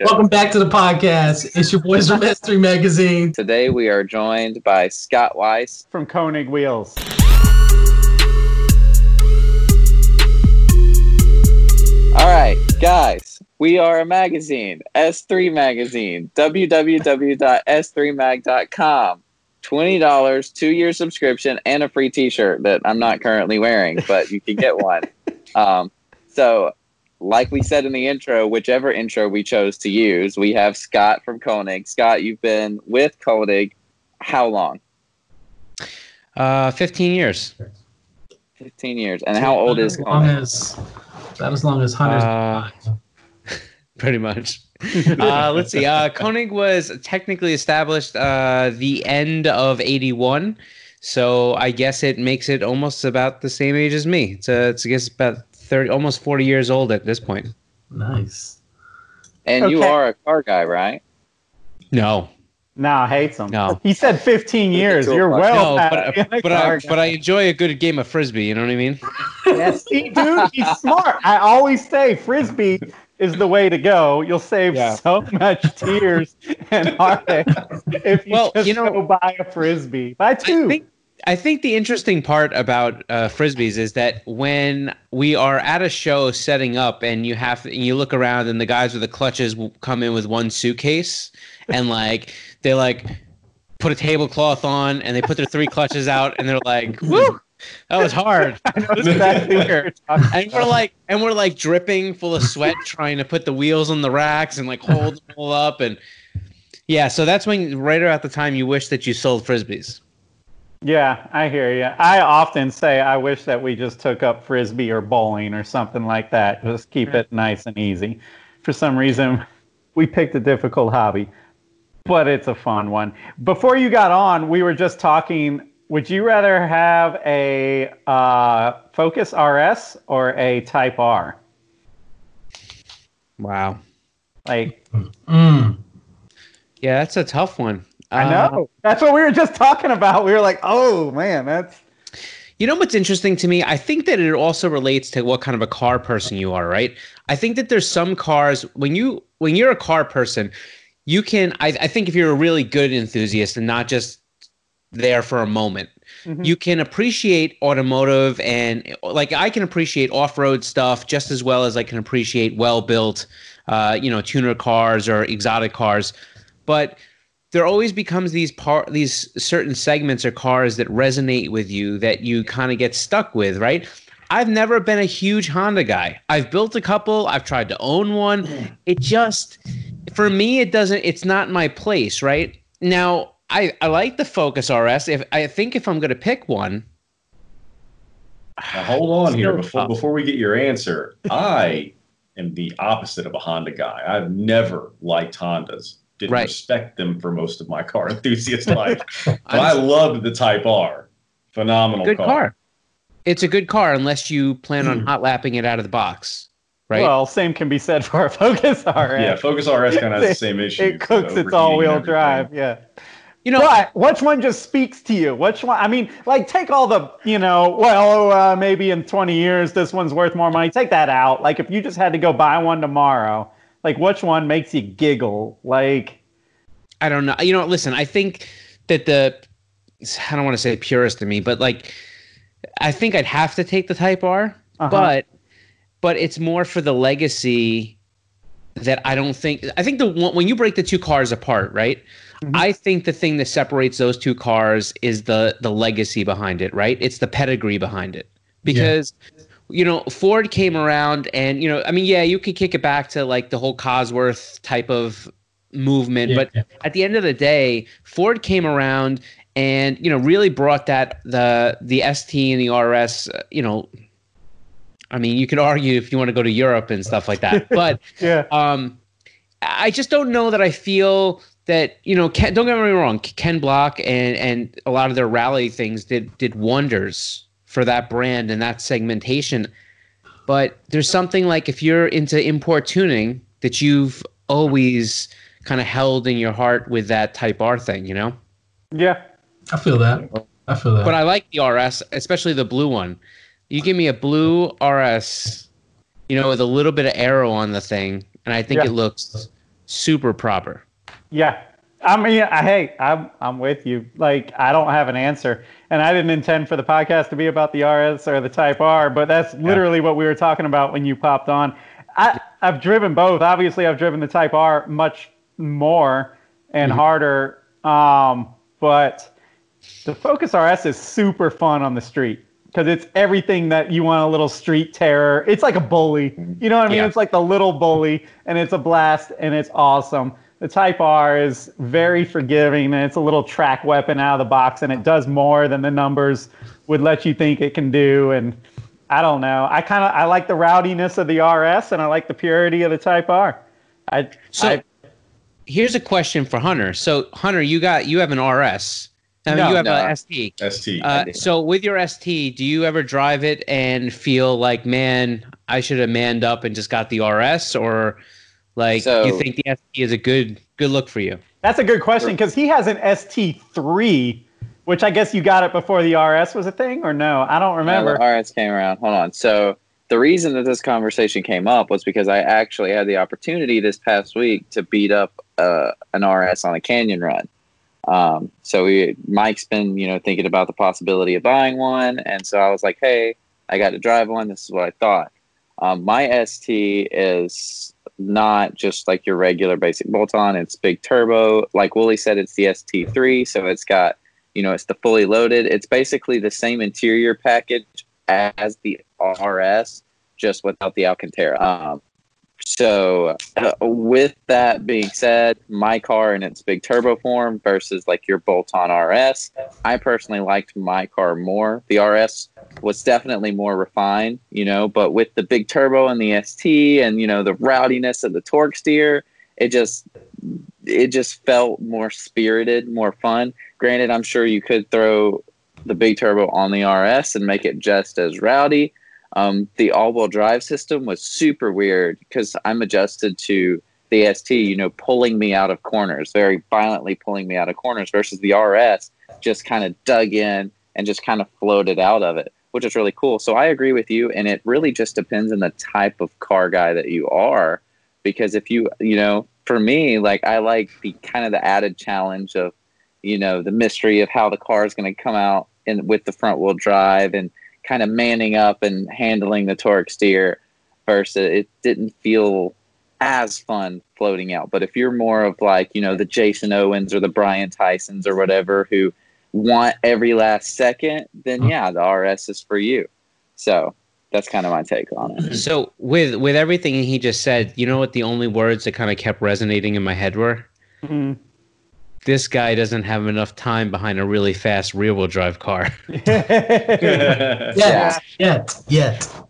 Welcome back to the podcast. It's your boys from S3 Magazine. Today we are joined by Scott Weiss. from Koenig Wheels. All right, guys, we are a magazine, S3 Magazine, www.s3mag.com. $20, two year subscription, and a free t shirt that I'm not currently wearing, but you can get one. Um, so, like we said in the intro, whichever intro we chose to use, we have Scott from Koenig. Scott, you've been with Koenig how long? Uh, 15 years. 15 years. And how old is As long Koenig? as that as long as Hunter's Uh, Pretty much. uh, let's see. Uh, Koenig was technically established uh, the end of 81. So I guess it makes it almost about the same age as me. It's, a, it's I guess, about 30, almost 40 years old at this point. nice. And you are a car guy, right? No, No, Nah, hates them. No. He said 15 years. Cool. You're well no, past but, but, I, but I enjoy a good game of frisbee. You know what I mean? guy. See, dude, he's smart. I always say frisbee is the way to go. You'll save Yeah. so much tears and heartache if you Well, just you know- go buy a frisbee. Buy I two. think I think the interesting part about uh, frisbees is that when we are at a show setting up and you have and you look around and the guys with the clutches come in with one suitcase and like they like put a tablecloth on and they put their three clutches out and they're like, "Woo, that was hard." I know exactly what you're And we're like, and we're like dripping full of sweat, trying to put the wheels on the racks and like hold them all up. And yeah, so that's when right around the time you wish that you sold frisbees. Yeah, I hear you. I often say I wish that we just took up frisbee or bowling or something like that. Just keep it nice and easy. For some reason, we picked a difficult hobby, but it's a fun one. Before you got on, we were just talking. Would you rather have a uh, Focus RS or a Type R? Wow. Like, Mm. Yeah, that's a tough one. I Uh, know that's what we were just talking about. We were like, oh man, that's You know what's interesting to me? I think that it also relates to what kind of a car person you are, right? I think that there's some cars when you when you're a car person, you can I, I think if you're a really good enthusiast and not just there for a moment, Mhm. you can appreciate automotive and like I can appreciate off-road stuff just as well as I can appreciate well-built uh, you know, tuner cars or exotic cars. But there always becomes these part these certain segments or cars that resonate with you that you kind of get stuck with, right? I've never been a huge Honda guy. I've built a couple, I've tried to own one. Mm. It just for me it doesn't it's not my place, right? Now, I I like the Focus RS. If I think if I'm going to pick one, Now hold on here before tough. before we get your answer. I am the opposite of a Honda guy. I've never liked Hondas. Didn't Right. respect them for most of my car enthusiast life. But I loved the Type R. Phenomenal good car. car. It's a good car unless you plan on hot lapping it out of the box, right? well, same can be said for a Focus RS. Yeah, Focus RS kind of has the same issue. it cooks its all-wheel drive. Yeah. you know, but which one just speaks to you? Which one? I mean, like, take all the, you know, well, uh, maybe in 20 years this one's worth more money. Take that out. Like, if you just had to go buy one tomorrow, like, which one makes you giggle? Like, I don't know. You know, listen, I think that the I don't want to say purist to me, but like I think I'd have to take the Type R, Uh-huh. but but it's more for the legacy that I don't think I think the one when you break the two cars apart, right? Mhm. I think the thing that separates those two cars is the the legacy behind it, right? It's the pedigree behind it. Because you know, Ford came around and you know, I mean, yeah, you could kick it back to like the whole Cosworth type of movement, Yeah. but at the end of the day, Ford came around and you know really brought that the the ST and the RS. uh, You know, I mean, you could argue if you want to go to Europe and stuff like that, but yeah. um, I just don't know that I feel that you know. Ken, don't get me wrong, Ken Block and and a lot of their rally things did did wonders for that brand and that segmentation. But there's something like if you're into import tuning that you've always kind of held in your heart with that Type R thing, you know. Yeah. I feel that. I feel that. But I like the RS, especially the blue one. You give me a blue RS, you know, with a little bit of aero on the thing, and I think Yeah. it looks super proper. Yeah. I mean, I, hey, I'm I'm with you. Like, I don't have an answer, and I didn't intend for the podcast to be about the RS or the Type R, but that's literally what we were talking about when you popped on. I I've driven both. Obviously, I've driven the Type R much more and harder, um, but the Focus RS is super fun on the street because it's everything that you want a little street terror. It's like a bully. You know what I mean? Yeah. It's like the little bully, and it's a blast, and it's awesome. The Type R is very forgiving, and it's a little track weapon out of the box, and it does more than the numbers would let you think it can do. And I don't know. I kind of I like the rowdiness of the RS, and I like the purity of the Type R. I So I, here's a question for Hunter. So Hunter, you got you have an RS. I mean, No. you have No. a ST. ST. Uh, so with your ST, do you ever drive it and feel like, man, I should have manned up and just got the RS, or like So- you think the ST is a good good look for you? That's a good question because he has an ST3, which I guess you got it before the RS was a thing, or no? I don't remember. No, the RS came around. Hold on. So the reason that this conversation came up was because I actually had the opportunity this past week to beat up uh, an RS on a canyon run. Um, so we, Mike's been, you know, thinking about the possibility of buying one, and so I was like, "Hey, I got to drive one. This is what I thought." Um, my ST is not just like your regular basic bolt-on. It's big turbo. Like Wooly said, it's the ST3, so it's got, you know, it's the fully loaded. It's basically the same interior package as the RS, just without the Alcantara. Um, so, uh, with that being said, my car in its big turbo form versus like your bolt-on RS, I personally liked my car more. The RS was definitely more refined, you know, but with the big turbo and the ST and you know the rowdiness of the torque steer, it just it just felt more spirited, more fun. Granted, I'm sure you could throw the big turbo on the RS and make it just as rowdy. Um, the all-wheel drive system was super weird because I'm adjusted to the ST, you know, pulling me out of corners, very violently pulling me out of corners, versus the RS just kind of dug in and just kind of floated out of it, which is really cool. So I agree with you, and it really just depends on the type of car guy that you are, because if you, you know, for me, like I like the kind of the added challenge of, you know, the mystery of how the car is going to come out in with the front wheel drive and kind of manning up and handling the torque steer versus it didn't feel as fun floating out. But if you're more of like, you know, the Jason Owens or the Brian Tysons or whatever who want every last second, then yeah, the RS is for you. So that's kind of my take on it. So with with everything he just said, you know what the only words that kind of kept resonating in my head were? Mhm. This guy doesn't have enough time behind a really fast rear wheel drive car. Yet, yet, yet.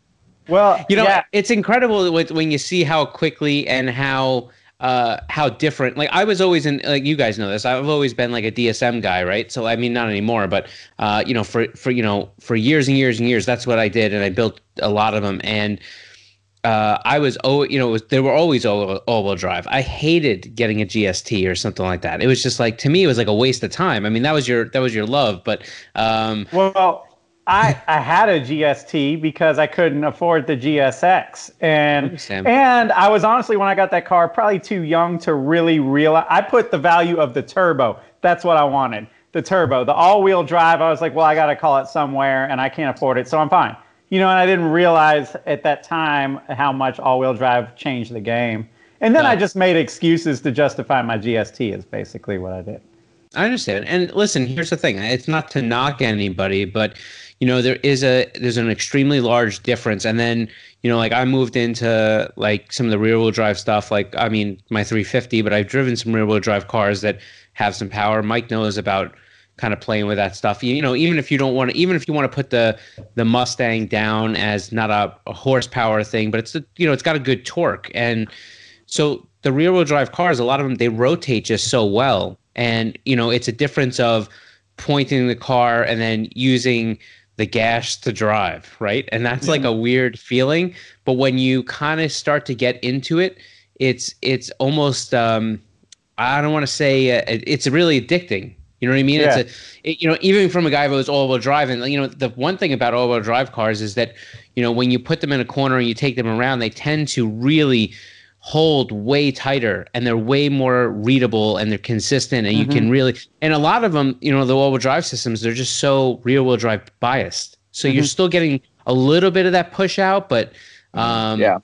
well, You know, yeah, it's incredible when you see how quickly and how uh how different like i was always in like you guys know this i've always been like a dsm guy right? So i mean not anymore but uh you know for for you know for years and years and years that's what i did and i built a lot of them and uh, I was oh you know was, they were always all all wheel drive. I hated getting a GST or something like that. It was just like to me it was like a waste of time. I mean that was your that was your love, but um, Well, I I had a GST because I couldn't afford the GSX, and and I was honestly when I got that car probably too young to really realize. I put the value of the turbo. That's what I wanted. The turbo, the all-wheel drive. I was like, well, I got to call it somewhere, and I can't afford it, so I'm fine. You know, and I didn't realize at that time how much all-wheel drive changed the game. And then No. I just made excuses to justify my GST. Is basically what I did. I understand. And listen, here's the thing. It's not to knock anybody, but you know, there is a there's an extremely large difference. And then, you know, like I moved into like some of the rear wheel drive stuff, like I mean my 350, but I've driven some rear wheel drive cars that have some power. Mike knows about kind of playing with that stuff. You, you know, even if you don't want to even if you want to put the the Mustang down as not a, a horsepower thing, but it's a, you know, it's got a good torque. And so the rear wheel drive cars, a lot of them they rotate just so well, and you know it's a difference of pointing the car and then using the gas to drive, right? And that's like a weird feeling. But when you kind of start to get into it, it's it's almost um, I don't want to say uh, it- it's really addicting. You know what I mean? Yeah. It's a it, you know even from a guy who was all-wheel drive, and you know the one thing about all-wheel drive cars is that you know when you put them in a corner and you take them around, they tend to really hold way tighter and they're way more readable and they're consistent and you can mm-hmm. really and a lot of them you know the all-wheel drive systems they're just so rear-wheel drive biased so you're mm-hmm. still getting a little bit of that push out but mm-hmm. um Yeah.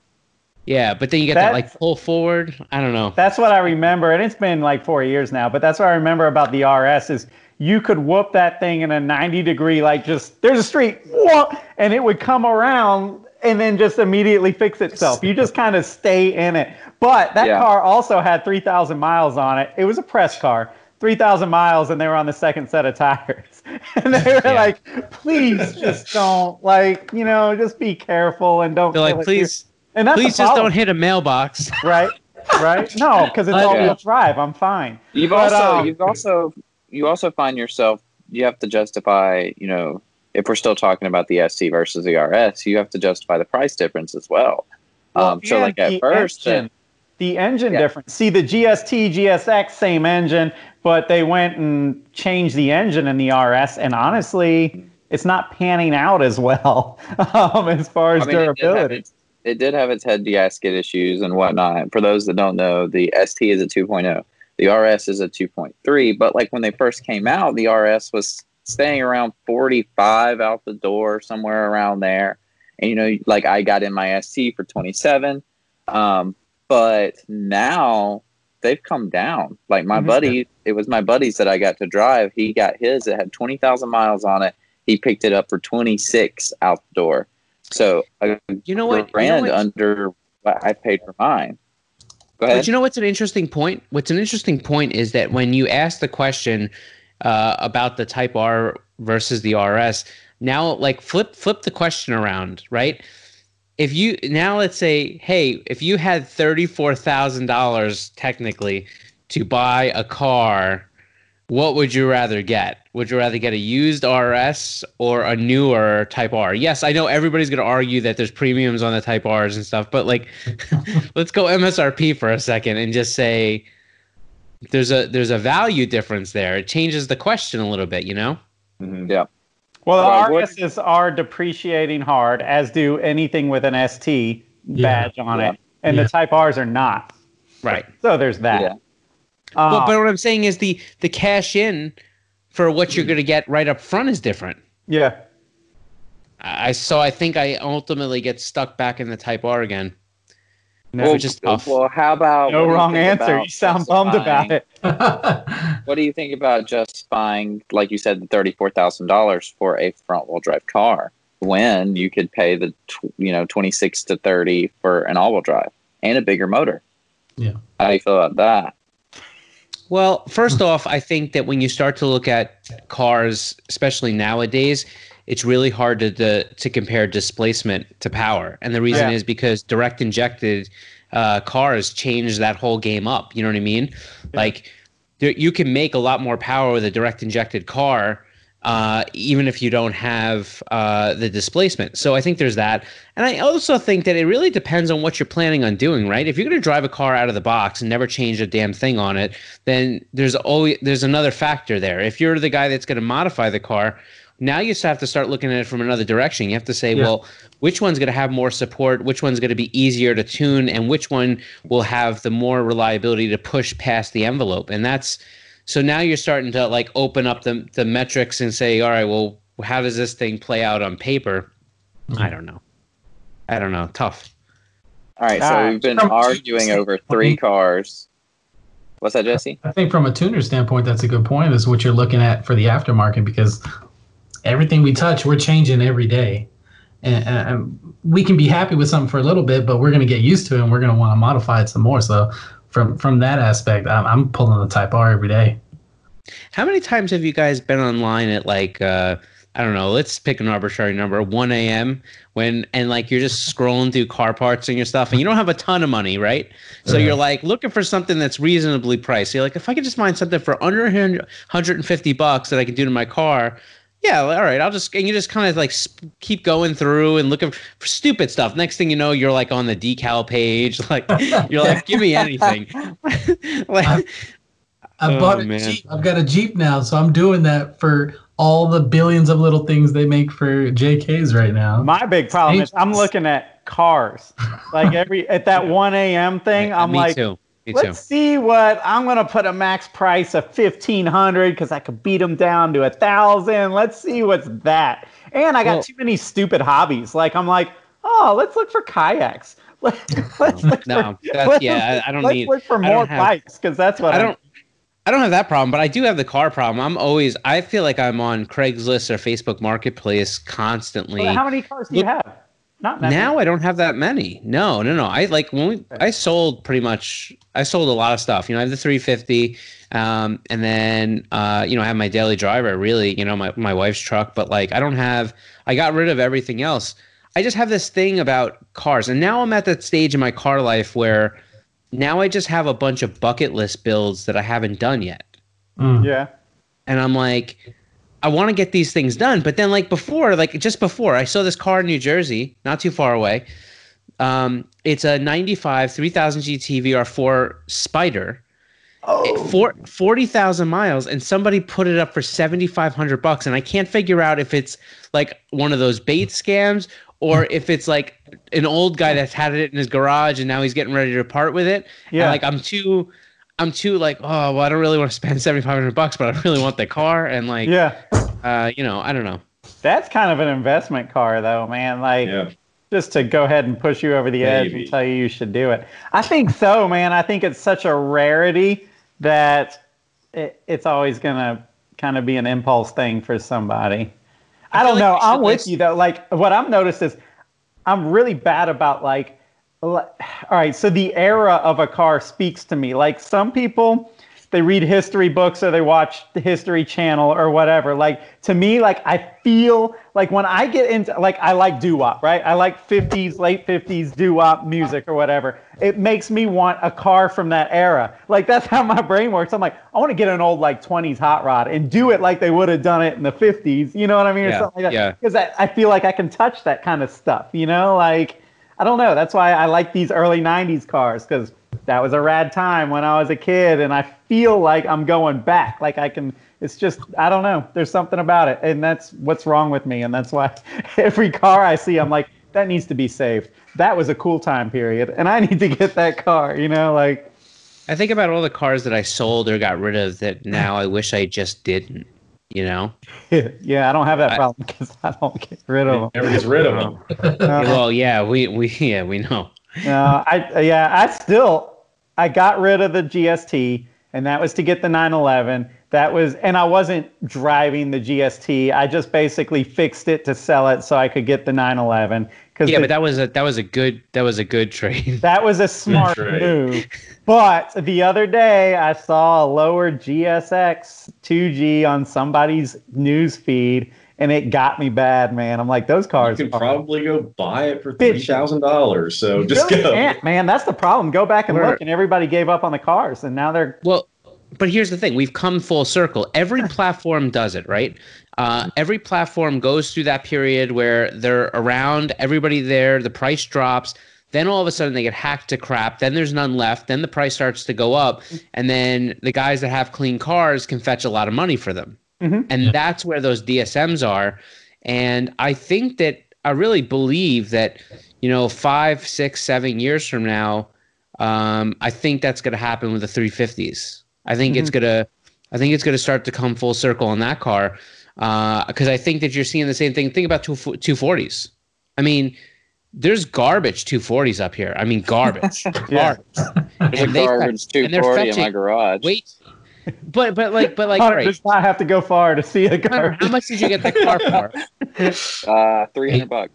Yeah but then you get that That's- like pull forward i don't know That's what I remember, and it's been like four years now. But that's what I remember about the RS is you could whoop that thing in a 90 degree, like just there's a street, whoop, and it would come around and then just immediately fix itself. You just kind of stay in it. But that Yeah. car also had 3,000 miles on it. It was a press car. 3,000 miles, and they were on the second set of tires. And they were Yeah. like, please just don't, like, you know, just be careful and don't. they're kill like it." please and that's please just don't hit a mailbox Right? Right? No, because it's I- all wheel drive. I'm fine. You've But, also um, you've also you also find yourself you have to justify you know if we're still talking about the ST versus the RS you have to justify the price difference as well. um, so like at the first, engine, the engine Yeah. difference. See, the GST, GSX, same engine, but they went and changed the engine in the RS, and honestly, it's not panning out as well um, as far as I mean, it did, durability. its, it did have its head gasket issues and whatnot. For those that don't know, the ST is a 2.0, the RS is a 2.3. But like when they first came out, the RS was staying around 45 out the door, somewhere around there. And you know, like I got in my ST for 27, um, but now they've come down. Like my Mhm. buddy, it was my buddies that I got to drive. He got his. It had 20,000 miles on it. He picked it up for 26 out the door. So you know what, you know under what I paid for mine. Go ahead. But you know what's an interesting point? What's an interesting point is that when you ask the question uh, about the Type R versus the RS, now like flip flip the question around, right? If you now let's say, hey, if you had thirty four thousand dollars technically to buy a car, what would you rather get? Would you rather get a used RS or a newer Type R? Yes, I know everybody's going to argue that there's premiums on the Type Rs and stuff, but like, let's go MSRP for a second and just say there's a there's a value difference there. It changes the question a little bit, you know. Mhm. Yeah. Well, Well, the what- RSs are depreciating hard, as do anything with an ST Yeah. badge on Yeah. it, and Yeah. the Type Rs are not. Right. So there's that. Yeah. Um, but but what I'm saying is the the cash in for what you're going to get right up front is different. yeah. I so I think I ultimately get stuck back in the Type R again. Well, which is tough. well, how about No what do you wrong answer. You sound bummed about it. What do you think about just buying, like you said, the thirty-four thousand dollars for a front-wheel drive car when you could pay the tw- you know twenty-six to thirty for an all-wheel drive and a bigger motor? Yeah. How do you feel about that? Well, first off, I think that when you start to look at cars, especially nowadays, it's really hard to to, to compare displacement to power, and the reason Yeah. is because direct injected uh, cars change that whole game up. You know what I mean? Like, there, you can make a lot more power with a direct injected car. Uh, even if you don't have uh, the displacement. So I think there's that. And I also think that it really depends on what you're planning on doing, right? If you're going to drive a car out of the box and never change a damn thing on it, then there's always there's another factor there. If you're the guy that's going to modify the car, now you just have to start looking at it from another direction. You have to say, Yeah. well, which one's going to have more support, which one's going to be easier to tune, and which one will have the more reliability to push past the envelope. And that's so now you're starting to like open up the the metrics and say, all right, well, how does this thing play out on paper? I don't know. I don't know. Tough. All right, so Ah, we've been arguing over three cars. What's that, Jesse? I think from a tuner standpoint, that's a good point. Is what you're looking at for the aftermarket because everything we touch, we're changing every day, and, and- and we can be happy with something for a little bit, but we're going to get used to it, and we're going to want to modify it some more. So, from from that aspect, I'm, I'm pulling the Type R every day. How many times have you guys been online at like uh I don't know, let's pick an arbitrary number, 1 a.m. when and like you're just scrolling through car parts and your stuff and you don't have a ton of money, right? So you're like looking for something that's reasonably priced. You're like, if I could just find something for under 100 150 bucks that I can do to my car, yeah, all right, I'll just and you just kind of like sp- keep going through and looking for stupid stuff. Next thing you know, you're like on the decal page, like you're like, give me anything. like, I Oh, bought a man. Jeep. I've got a Jeep now, so I'm doing that for all the billions of little things they make for JKs right now. My big problem is I'm looking at cars. Like every at that 1 a.m. thing, Yeah, I'm me like, too. Let's too. see what I'm gonna put a max price of 1500 because I could beat them down to a thousand. Let's see what's that. And I got Well- too many stupid hobbies. Like I'm like, oh, let's look for kayaks. Let's, let's look No, for, that's, let's yeah, I I don't let's need. look for more have- bikes because that's what I I'm- don't. I don't have that problem, but I do have the car problem. I'm always. I feel like I'm on Craigslist or Facebook Marketplace constantly. Well, How many cars do you have? Not that now. I don't have that many. No, no, no. I like when we, I sold pretty much. I sold a lot of stuff. You know, I have the 350, um, and then uh, you know I have my daily driver. Really, you know, my my wife's truck. But like I don't have. I got rid of everything else. I just have this thing about cars, and now I'm at that stage in my car life where now I just have a bunch of bucket list builds that I haven't done yet Mm. Yeah. and I'm like, I want to get these things done. But then, like before, like just before, I saw this car in New Jersey, not too far away. Um, it's a 95 3000 GT VR4 Spyder. Oh. For 40,000 miles and somebody put it up for 7500 bucks and I can't figure out if it's like one of those bait scams or if it's like an old guy that's had it in his garage and now he's getting ready to part with it. Yeah. And like I'm too I'm too like, oh, well, I don't really want to spend 7500 bucks, but I really want the car and like yeah. uh, you know, I don't know. That's kind of an investment car, though, man. Like, Yeah. just to go ahead and push you over the edge and tell you you should do it. I think so, man. I think it's such a rarity that it, it's always going to kind of be an impulse thing for somebody. I, I don't like know. I'm with list- you, though. Like, what I've noticed is I'm really bad about, like, li- all right, so the era of a car speaks to me. Like, some people. They read history books or they watch the History Channel or whatever. Like to me, like I feel like when I get into like I like doo wop, right? I like 50s, late 50s doo wop music or whatever. It makes me want a car from that era. Like that's how my brain works. I'm like, I want to get an old like 20s hot rod and do it like they would have done it in the 50s. You know what I mean? Or Yeah, something like that. yeah. Because I, I feel like I can touch that kind of stuff. You know, like I don't know. That's why I like these early 90s cars because that was a rad time when I was a kid. And I feel like I'm going back. Like I can, it's just, I don't know. There's something about it. And that's what's wrong with me. And that's why every car I see, I'm like, that needs to be saved. That was a cool time period. And I need to get that car, you know, like, I think about all the cars that I sold or got rid of that mm. now I wish I just didn't, you know? yeah, I don't have that I- problem because I don't get rid of them. Never gets rid of them. Uh, well, yeah, we, we yeah, we know. No, I yeah, I still I got rid of the GST, and that was to get the 911. That was, and I wasn't driving the GST. I just basically fixed it to sell it so I could get the 911. Because Yeah, but that was a that was a good that was a good trade. that was a smart trade. move. But the other day, I saw a lower GSX 2G on somebody's news feed, and it got me bad, man. I'm like, those You cars. can are- probably go buy it for three thousand dollars. So You just really go. can't, man. That's the problem. Go back and We're- look, and everybody gave up on the cars, and now they're Well, but here's the thing: we've come full circle. Every platform does it, right? Uh, every platform goes through that period where they're around, everybody there, the price drops. Then all of a sudden they get hacked to crap. Then there's none left. Then the price starts to go up, and then the guys that have clean cars can fetch a lot of money for them. Mhm. And that's where those DSMs are. And I think that I really believe that, you know, five, six, seven years from now, um, I think that's going to happen with the 350s. I think it's going to, I think it's going to start to come full circle on that car because I think that you're seeing the same thing. Think about two 240s. I mean, there's garbage 240s up here. I mean, garbage. Yeah. garbage. There's a And they garbage fetch- and they're 240 in my garage. Wait, but but like but like all right. does not have to go far to see a Hunter, car. How much did you get the car for? Uh, 300 bucks.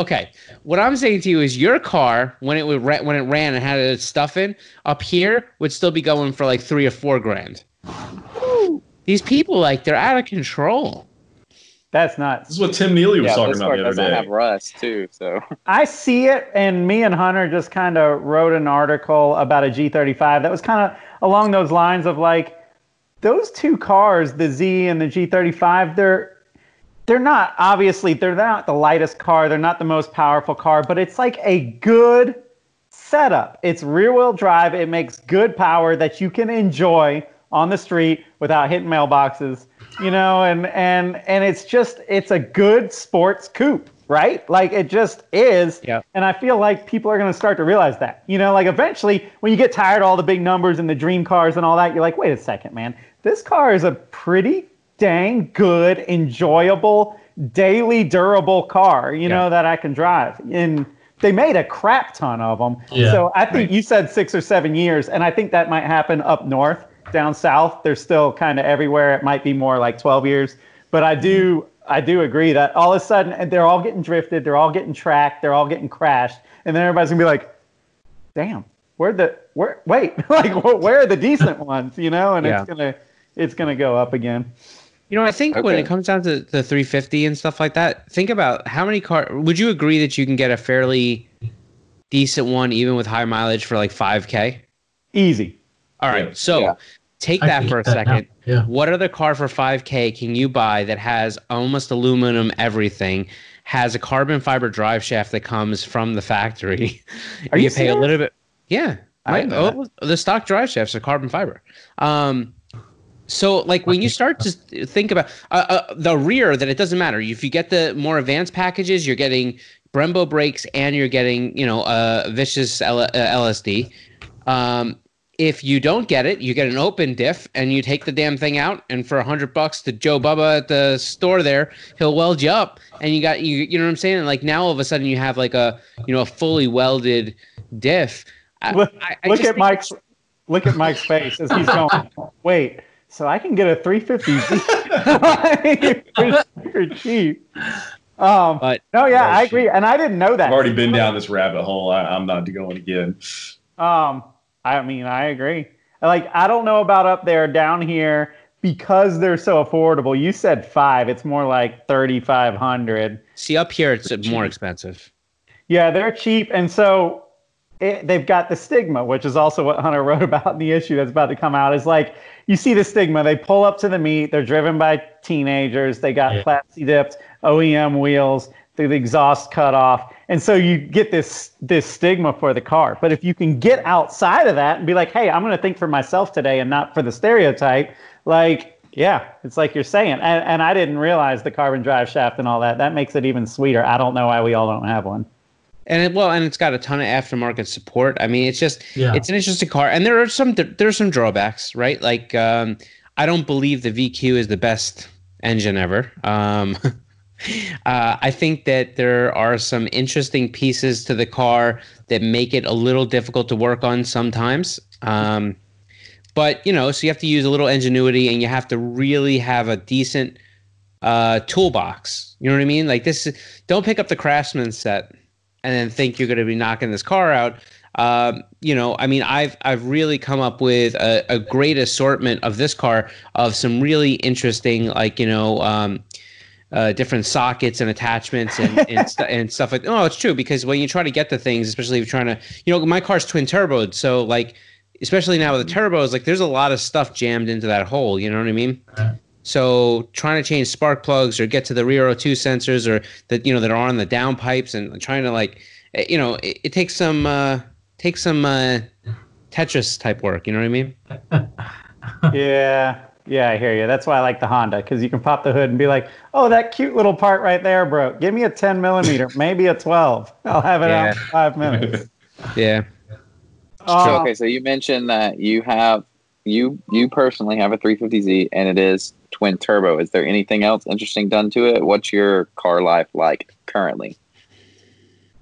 Okay, what I'm saying to you is your car when it would ra- when it ran and had its stuff in up here would still be going for like three or four grand. These people like they're out of control. That's not. This is what Tim Neely was Yeah, talking this about car the other doesn't day. have rust too, so I see it, and me and Hunter just kind of wrote an article about a G35 that was kind of along those lines of like those two cars, the Z and the G35, they're they're not obviously they're not the lightest car, they're not the most powerful car, but it's like a good setup. It's rear wheel drive. It makes good power that you can enjoy on the street without hitting mailboxes, you know, and and and it's just it's a good sports coupe. right? Like it just is. Yeah. And I feel like people are going to start to realize that. You know, like eventually when you get tired of all the big numbers and the dream cars and all that, you're like, wait a second, man. This car is a pretty dang good, enjoyable, daily durable car, you Yeah. know, that I can drive. And they made a crap ton of them. Yeah, so I think you said six or seven years, and I think that might happen up north. Down south, they're still kind of everywhere. It might be more like 12 years. But I do I do agree that all of a sudden they're all getting drifted, they're all getting tracked, they're all getting crashed, and then everybody's gonna be like, "Damn, where the where? Wait, like where are the decent ones?" You know, and Yeah. it's gonna it's gonna go up again. You know, I think when it comes down to the 350 and stuff like that, think about how many car. Would you agree that you can get a fairly decent one even with high mileage for like 5k? Easy. All right, Yeah. so Yeah. take that for a get that now. second. Yeah. What other car for 5k can you buy that has almost aluminum everything, has a carbon fiber drive shaft that comes from the factory? Are you you pay a little bit? Yeah, I right. know Oh, the stock drive shafts are carbon fiber. Um, so like when you start to think about uh, uh, the rear, that it doesn't matter if you get the more advanced packages, you're getting Brembo brakes and you're getting you know uh, viscous L- uh, LSD. Um, if you don't get it, you get an open diff and you take the damn thing out, and for a hundred bucks to Joe Bubba at the store there, he'll weld you up, and you got you you know what I'm saying? And like now all of a sudden you have like a you know a fully welded diff. I- Look, I- I look at Mike's look at Mike's face as he's going. Wait, so I can get a 350 for super cheap. Um, But no, yeah, I agree, and I didn't know that. I've already been down this rabbit hole. I, I'm not going again. Um, I mean, I agree. Like, I don't know about up there, down here, because they're so affordable. You said five; it's more like thirty-five hundred. see up here it's more expensive. Yeah, they're cheap, and so it, they've got the stigma, which is also what Hunter wrote about in the issue that's about to come out. Is like you see the stigma. They pull up to the meet. They're driven by teenagers. They got Yeah. plastic dipped OEM wheels. The, the exhaust cut off, and so you get this this stigma for the car. But if you can get outside of that and be like, "Hey, I'm going to think for myself today and not for the stereotype," like yeah, it's like you're saying. And, and I didn't realize the carbon drive shaft and all that. That makes it even sweeter. I don't know why we all don't have one. And it, well, and it's got a ton of aftermarket support. I mean, it's just Yeah. it's an interesting car, and there are some there are some drawbacks, right? Like um, I don't believe the VQ is the best engine ever. Um, uh, I think that there are some interesting pieces to the car that make it a little difficult to work on sometimes. Um, but you know, so you have to use a little ingenuity, and you have to really have a decent uh, toolbox. You know what I mean? Like this, don't pick up the Craftsman set and then think you're going to be knocking this car out. Um, you know, I mean, I've I've really come up with a, a great assortment of this car of some really interesting, like you know, um, uh, different sockets and attachments and and, stu- and stuff like. No, it's true because when you try to get the things, especially if you're trying to, you know, my car's twin turboed, so like, especially now with the turbos, like there's a lot of stuff jammed into that hole. You know what I mean? Right. So trying to change spark plugs or get to the rear O2 sensors or that you know that are on the down pipes and trying to like eh, you know it, it takes some uh takes some uh Tetris type work, you know what I mean? yeah, yeah, I hear you. That's why I like the Honda because you can pop the hood and be like, "Oh, that cute little part right there, bro. Give me a 10 millimeter, maybe a 12. I'll have it Yeah. out in five minutes." Yeah. Uh, okay, so you mentioned that you have you you personally have a 350Z and it is twin turbo. Is there anything else interesting done to it? What's your car life like currently?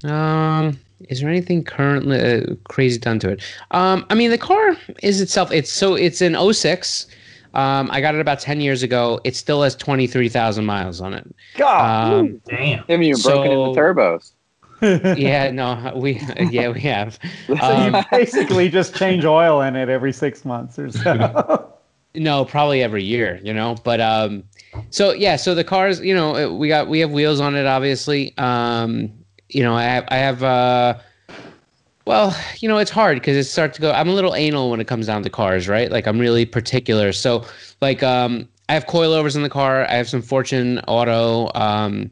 Um is there anything currently uh, crazy done to it? Um I mean the car is itself it's so it's an 06. Um I got it about 10 years ago. It still has 23,000 miles on it. God. Um Damn. Haven't even broken So- into turbos. yeah, no, we yeah, we have. so Um, you basically just change oil in it every six months or so. No, probably every year, you know. But um, so yeah, so the cars, you know, we got we have wheels on it, obviously. Um, you know, I have I have uh, well, you know, it's hard because it starts to go. I'm a little anal when it comes down to cars, right? Like I'm really particular. So like um, I have coilovers in the car. I have some Fortune Auto um,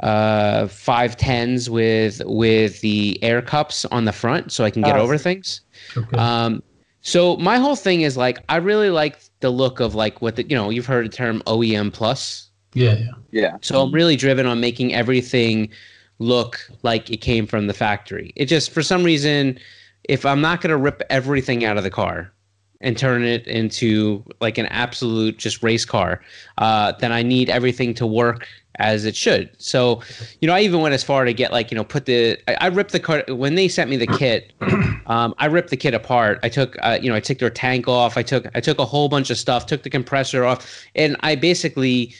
uh, five tens with with the air cups on the front, so I can get Oh, over things. Okay. Um, so my whole thing is like I really like the look of like what the you know you've heard the term OEM plus Yeah, yeah. Yeah. So I'm really driven on making everything look like it came from the factory. It just for some reason, if I'm not gonna rip everything out of the car and turn it into like an absolute just race car, uh, then I need everything to work as it should. So, you know, I even went as far to get like, you know, put the I, I ripped the car when they sent me the kit. Um, I ripped the kit apart. I took, uh, you know, I took their tank off. I took I took a whole bunch of stuff. Took the compressor off, and I basically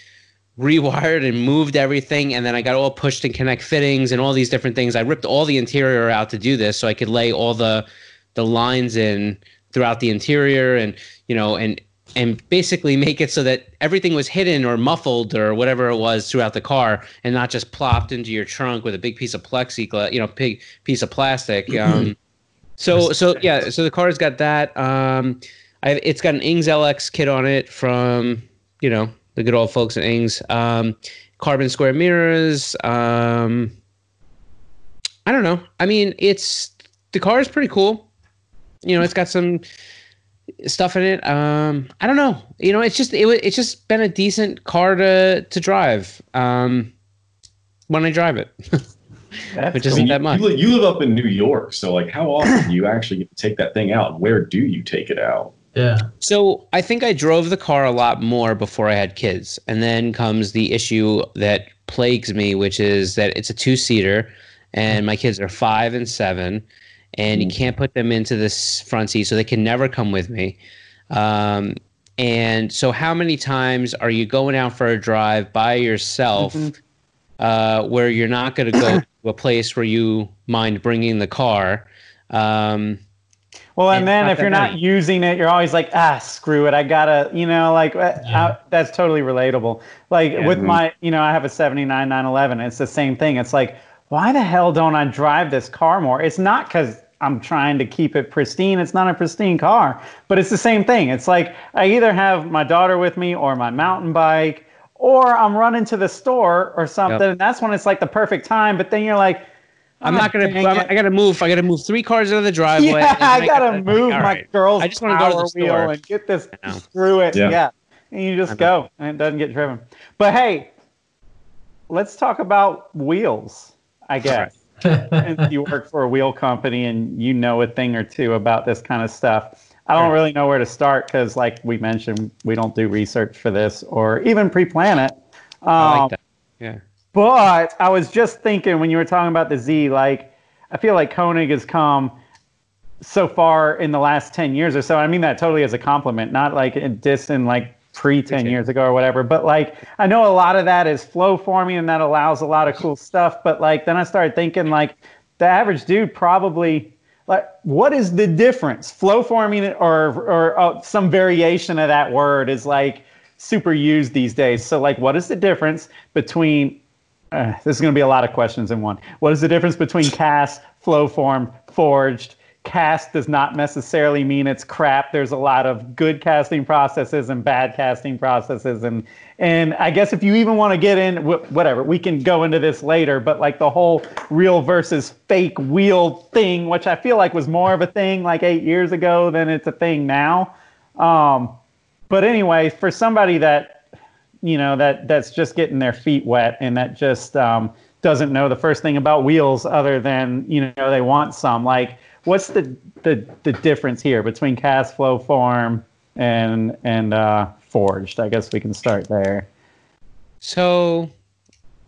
rewired and moved everything and then I got all pushed and connect fittings and all these different things. I ripped all the interior out to do this so I could lay all the the lines in throughout the interior and you know and and basically make it so that everything was hidden or muffled or whatever it was throughout the car and not just plopped into your trunk with a big piece of plexiglass, you know, big piece of plastic. Um, so so yeah, so the car's got that. Um, I, it's got an Ings LX kit on it from you know the good old folks at Ings. Um, carbon square mirrors. Um, I don't know. I mean, it's the car is pretty cool. You know, it's got some stuff in it. Um, I don't know. You know, it's just it, wa- it's just been a decent car to to drive. Um, when I drive it, That's which I isn't mean, that you, much. you, you live up in New York, so like, how often do you actually get to take that thing out, where do you take it out? Yeah. So I think I drove the car a lot more before I had kids, and then comes the issue that plagues me, which is that it's a two seater, and my kids are five and seven, and you can't put them into this front seat, so they can never come with me. Um, and so, how many times are you going out for a drive by yourself, uh, where you're not going to go to a place where you mind bringing the car? Um, Well, and And then if you're not using it, you're always like, ah, screw it. I gotta, you know, like uh, Yeah. uh, that's totally relatable. Like Yeah. with my, you know, I have a 79 911. It's the same thing. It's like, why the hell don't I drive this car more? It's not because I'm trying to keep it pristine. It's not a pristine car, but it's the same thing. It's like I either have my daughter with me or my mountain bike, or I'm running to the store or something. Yep. And that's when it's like the perfect time. But then you're like, I'm "Ah, not gonna. dang I'm. I gotta move. I gotta move three cars out of the driveway. Yeah, I gotta gotta- move all my right. girl's I just wanna go to the power wheel store. and get this. I. Screw it. Yeah. Yeah. And you just go, and it doesn't get driven. But hey, let's talk about wheels. I guess. And you work for a wheel company, and you know a thing or two about this kind of stuff. I don't really know where to start because, like we mentioned, we don't do research for this or even pre-plan it. Um, I like that. Yeah. but I was just thinking when you were talking about the Z, like I feel like Koenig has come so far in the last 10 years or so. I mean that totally as a compliment, not like a in distant like pre 10 years ago or whatever. But like I know a lot of that is flow forming and that allows a lot of cool stuff. But like then I started thinking like the average dude probably like what is the difference? Flow forming or or uh, some variation of that word is like super used these days. So like what is the difference between uh, this is going to be a lot of questions in one. What is the difference between cast, flow formed, forged? Cast does not necessarily mean it's crap. There's a lot of good casting processes and bad casting processes, and and I guess if you even want to get in, whatever, we can go into this later. But like the whole real versus fake wheel thing, which I feel like was more of a thing like eight years ago than it's a thing now. Um, but anyway, for somebody that you know that that's just getting their feet wet and that just um, doesn't know the first thing about wheels other than you know they want some like what's the the, the difference here between cast flow form and and uh, forged i guess we can start there So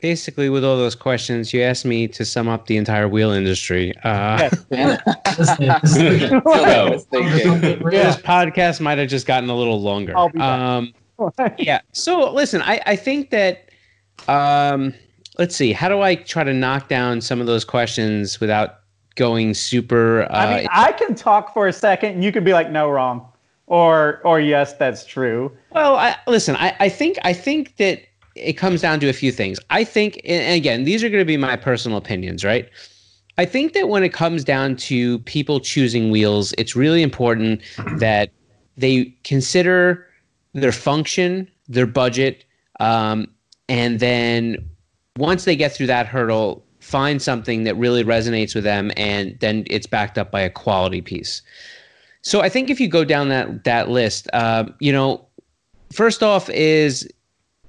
basically, with all those questions, you asked me to sum up the entire wheel industry. Uh, Yes. Listen, this- I was thinking. This podcast might have just gotten a little longer. I'll be. Um, yeah. So listen, I, I think that um, let's see, how do I try to knock down some of those questions without going super? Uh, i mean i can talk for a second and you could be like no wrong or or yes that's true Well, I, listen, I, I think I think that it comes down to a few things. I think, and again, these are going to be my personal opinions, right? I think that when it comes down to people choosing wheels, it's really important that they consider their function, their budget, um, and then once they get through that hurdle, find something that really resonates with them, and then it's backed up by a quality piece. So I think if you go down that that list, uh, you know, first off is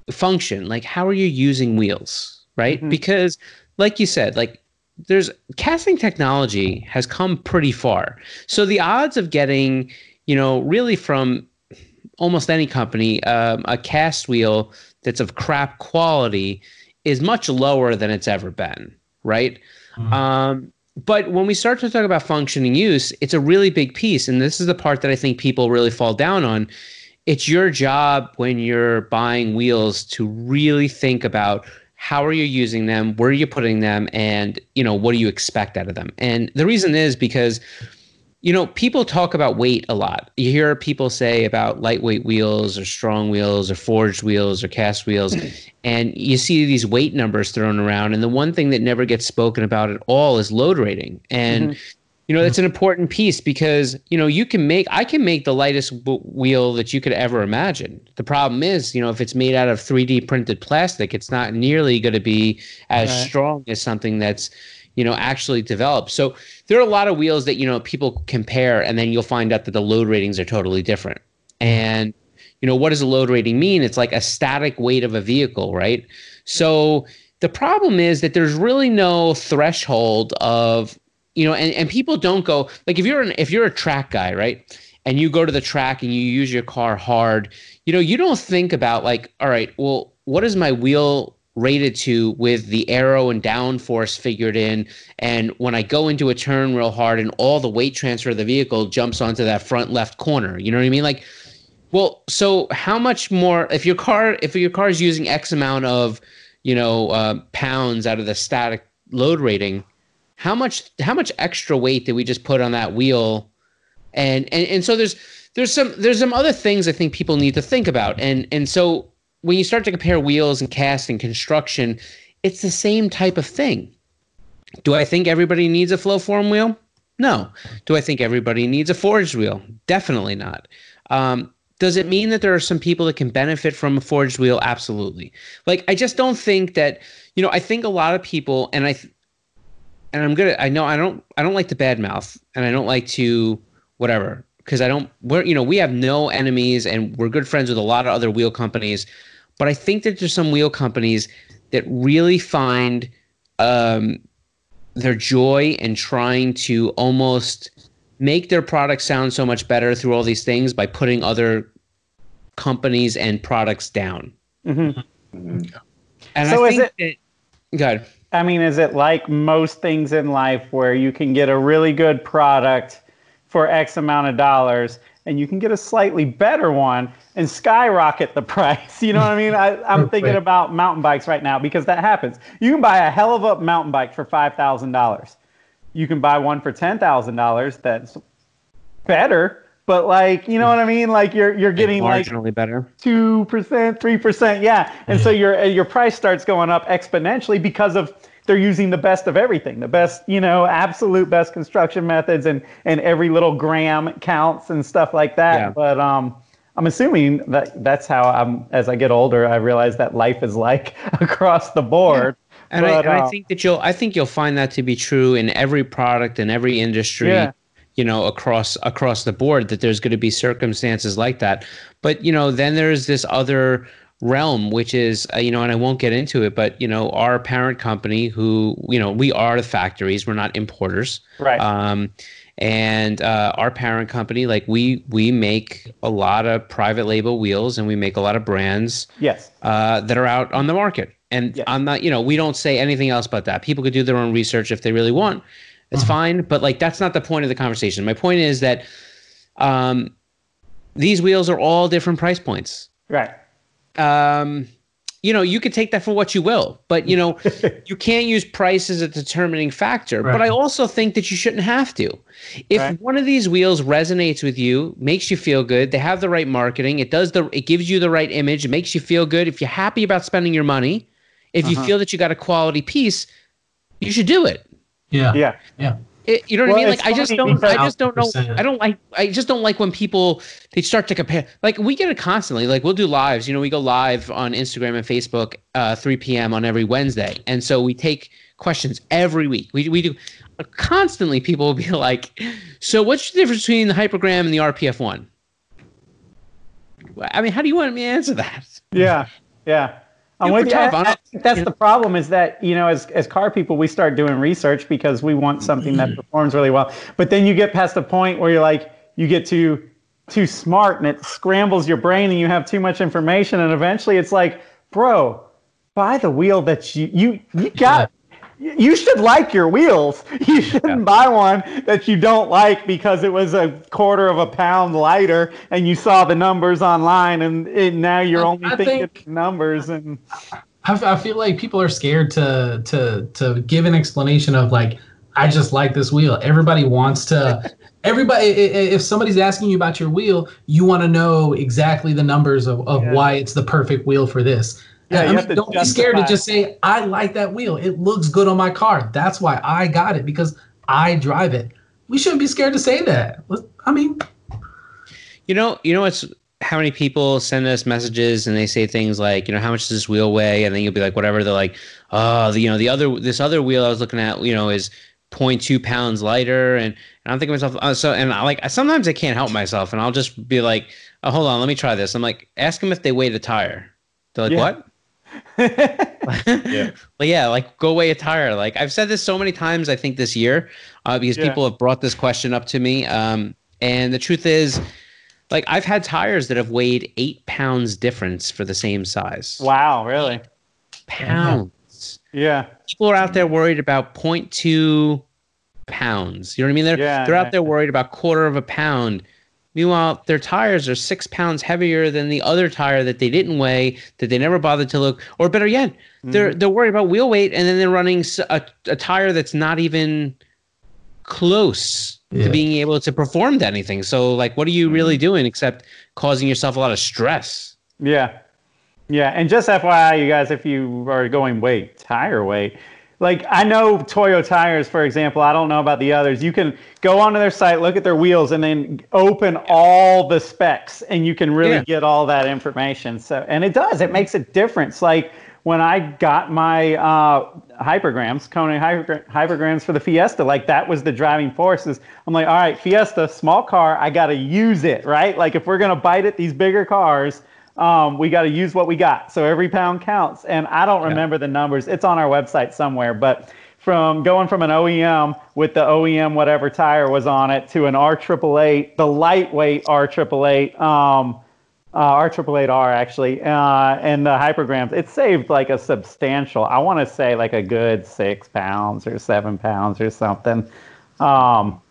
function, like how are you using wheels, right? Mhm. Because, like you said, like there's casting technology has come pretty far. So the odds of getting, you know, really from almost any company, um, a cast wheel that's of crap quality is much lower than it's ever been, right? Mhm. Um, but when we start to talk about functioning use, it's a really big piece. And this is the part that I think people really fall down on. It's your job when you're buying wheels to really think about how are you using them, where are you putting them, and you know what do you expect out of them. And the reason is because you know people talk about weight a lot. You hear people say about lightweight wheels or strong wheels or forged wheels or cast wheels, hmm. and you see these weight numbers thrown around. And the one thing that never gets spoken about at all is load rating. And mm-hmm. you know that's an important piece because you know you can make I can make the lightest w- wheel that you could ever imagine. The problem is, you know, if it's made out of 3D printed plastic, it's not nearly going to be as Right. strong as something that's you know actually develop So there are a lot of wheels that you know people compare, and then you'll find out that the load ratings are totally different. And you know what does a load rating mean? It's like a static weight of a vehicle, right? So the problem is that there's really no threshold of you know, and, and people don't go like if you're an if you're a track guy, right? And you go to the track and you use your car hard, you know, you don't think about like, all right, well, what is my wheel rated to with the aero and downforce figured in? And when I go into a turn real hard and all the weight transfer of the vehicle jumps onto that front left corner, you know what I mean? Like, well, so how much more if your car if your car is using X amount of, you know, uh, pounds out of the static load rating, how much how much extra weight did we just put on that wheel and and, and so there's there's some there's some other things i think people need to think about and and so when you start to compare wheels and cast and construction it's the same type of thing. Do i think everybody needs a flow form wheel? No. Do i think everybody needs a forged wheel? Definitely not. Um, does it mean that there are some people that can benefit from a forged wheel? Absolutely. Like i just don't think that you know i think a lot of people and i th- and I'm gonna I know I don't I don't like to badmouth and I don't like to whatever because I don't we're you know we have no enemies and we're good friends with a lot of other wheel companies, but I think that there's some wheel companies that really find um, their joy in trying to almost make their product sound so much better through all these things by putting other companies and products down. Mhm. Mhm. And So I is think that, good. I mean, is it like most things in life where you can get a really good product for X amount of dollars and you can get a slightly better one and skyrocket the price? You know what I mean? I, I'm thinking about mountain bikes right now because that happens. You can buy a hell of a mountain bike for $5,000. You can buy one for $10,000 that's better, but like, you know what I mean? Like you're you're getting like marginally better. two percent, three percent, yeah. And so your your price starts going up exponentially because of they're using the best of everything, the best, you know, absolute best construction methods, and and every little gram counts and stuff like that. Yeah. But um, I'm assuming that that's how I'm. As I get older, I realize that life is like across the board. And, I, But, and I uh, think that you'll I think you'll find that to be true in every product in every industry. Yeah. You know, across across the board, that there's going to be circumstances like that. But you know, then there's this other realm, which is uh, you know, and I won't get into it, but you know, our parent company, who you know, we are the factories, we're not importers. Right. Um, and uh, our parent company, like we we make a lot of private label wheels, and we make a lot of brands yes. uh, that are out on the market. And Yes. I'm not, you know, we don't say anything else but that. People could do their own research if they really want. It's fine, but like that's not the point of the conversation. My point is that um, these wheels are all different price points. Right. Um, you know, you could take that for what you will, but you know, you can't use price as a determining factor. But I also think that you shouldn't have to. If Right. one of these wheels resonates with you, makes you feel good, they have the right marketing, it does the it gives you the right image, it makes you feel good. If you're happy about spending your money, if you Uh-huh. feel that you got a quality piece, you should do it. Yeah. Yeah. Yeah. It, you know what Well, I mean? Like I just don't. I just don't know. I don't like. I just don't like when people they start to compare. Like we get it constantly. Like we'll do lives. You know, we go live on Instagram and Facebook, uh, 3 p.m. on every Wednesday, and so we take questions every week. We we do constantly. People will be like, "So what's the difference between the Hypergram and the RPF one?" I mean, how do you want me to answer that? Yeah. Yeah. I'm with you. tough. I- I I don't- that's the problem is that, you know, as, as car people, we start doing research because we want something that performs really well. But then you get past a point where you're like, you get too too smart and it scrambles your brain and you have too much information and eventually it's like, bro, buy the wheel that you you you got you should like your wheels. You shouldn't buy one that you don't like because it was a quarter of a pound lighter and you saw the numbers online and, and now you're I- only I thinking think- numbers and I feel like people are scared to to to give an explanation of like I just like this wheel. Everybody wants to. Everybody, i- i- if somebody's asking you about your wheel, you want to know exactly the numbers of, of Yeah. why it's the perfect wheel for this. Yeah, I you mean, have to don't be scared to just say I like that wheel. It looks good on my car. That's why I got it because I drive it. We shouldn't be scared to say that. I mean, You know, you know what's how many people send us messages and they say things like, you know, how much does this wheel weigh? And then you'll be like, whatever. They're like, oh, the, you know, the other this other wheel I was looking at, you know, is 0.2 pounds lighter. And, and I'm thinking to myself, uh, so and I like sometimes I can't help myself, and I'll just be like, oh, hold on, let me try this. I'm like, ask them if they weighed the tire. They're like, Yeah. what? Yeah. But yeah, like go weigh a tire. Like I've said this so many times, I think this year, uh, because Yeah. people have brought this question up to me. Um, and the truth is, like I've had tires that have weighed eight pounds difference for the same size. wow, really? Pounds. Yeah. People are out there worried about 0.2 pounds. You know what I mean? They're Yeah, they're out there worried about quarter of a pound. Meanwhile, their tires are six pounds heavier than the other tire that they didn't weigh, that they never bothered to look. Or better yet, they're Mm-hmm. they're worried about wheel weight, and then they're running a, a tire that's not even close Yeah. to being able to perform to anything. So, like, what are you really doing except causing yourself a lot of stress? Yeah. Yeah. And just FYI, you guys, if you are going weight, tire weight, like I know Toyo tires, for example, I don't know about the others. You can go onto their site, look at their wheels, and then open all the specs, and you can really Yeah. get all that information. So, and it does, it makes a difference. Like when I got my uh, hypergrams, Konig hypergra- hypergrams for the Fiesta, like that was the driving forces. I'm like, all right, Fiesta, small car, I got to use it, right? Like if we're gonna bite at these bigger cars, um, we got to use what we got. So every pound counts. And I don't remember the numbers. It's on our website somewhere, but from going from an OEM with the OEM whatever tire was on it to an R888, the lightweight R888, um, uh, R888R actually, uh, and the hypergrams, it saved like a substantial, I want to say like a good six pounds or seven pounds or something. Um,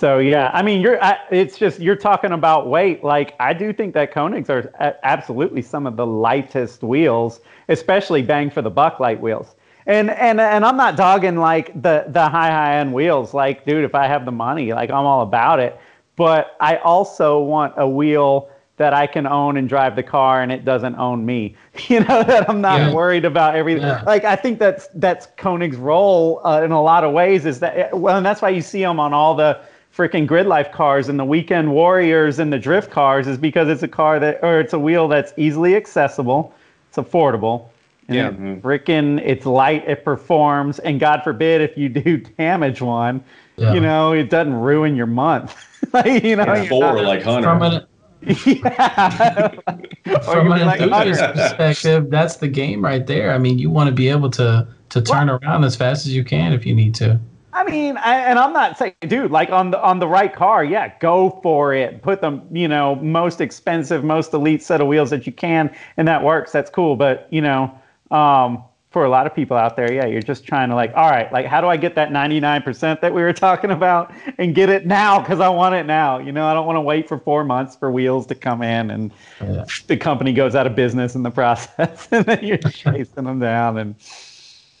so yeah, I mean, you're. I, it's just you're talking about weight. Like I do think that Konigs are a- absolutely some of the lightest wheels, especially bang for the buck light wheels. And and and I'm not dogging like the the high high end wheels. Like, dude, if I have the money, like I'm all about it. But I also want a wheel that I can own and drive the car, and it doesn't own me. You know that I'm not Yeah. worried about everything. Yeah. Like I think that's that's Konig's role uh, in a lot of ways. Is that well, and that's why you see them on all the freaking grid life cars and the weekend warriors and the drift cars is because it's a car that or it's a wheel that's easily accessible, it's affordable. And Yeah. it mm-hmm. freaking it's light, it performs, and God forbid if you do damage one, Yeah. you know, it doesn't ruin your month. like, you know, Or four not- like Hunter. from an yeah. Or from an be like, enthusiast perspective, that's the game right there. I mean, you want to be able to to turn around as fast as you can if you need to. I mean, I, and I'm not saying, dude, like on the on the right car, yeah, go for it. Put the you know most expensive, most elite set of wheels that you can, and that works. That's cool. But you know, um, for a lot of people out there, yeah, you're just trying to like, all right, like how do I get that 99% that we were talking about and get it now because I want it now. You know, I don't want to wait for four months for wheels to come in and Yeah. the company goes out of business in the process, and then you're chasing them down and.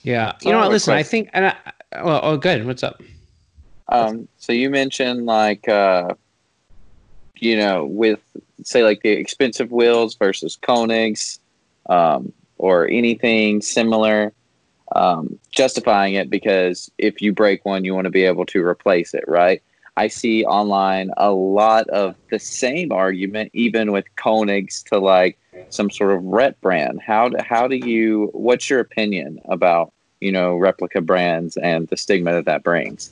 Yeah. You know what? Listen, I think, and I, well, oh, good. What's up? Um, so you mentioned like, uh, you know, with say like the expensive wheels versus Konigs, um, or anything similar, um, justifying it because if you break one, you want to be able to replace it, right? I see online a lot of the same argument, even with Konigs to like some sort of ret brand. How do, how do you? What's your opinion about you know replica brands and the stigma that that brings?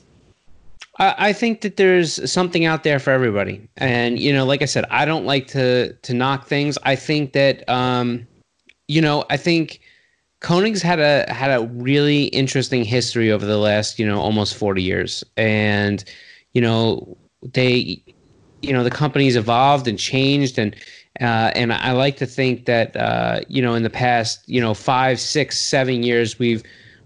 I, think that there's something out there for everybody, and you know, like I said, I don't like to to knock things. I think that um, you know, I think Konig's had a had a really interesting history over the last, you know, almost 40 years. And, you know, they you know, the company's evolved and changed and uh, and I like to think that uh, you know in the past you know five, six, seven years we've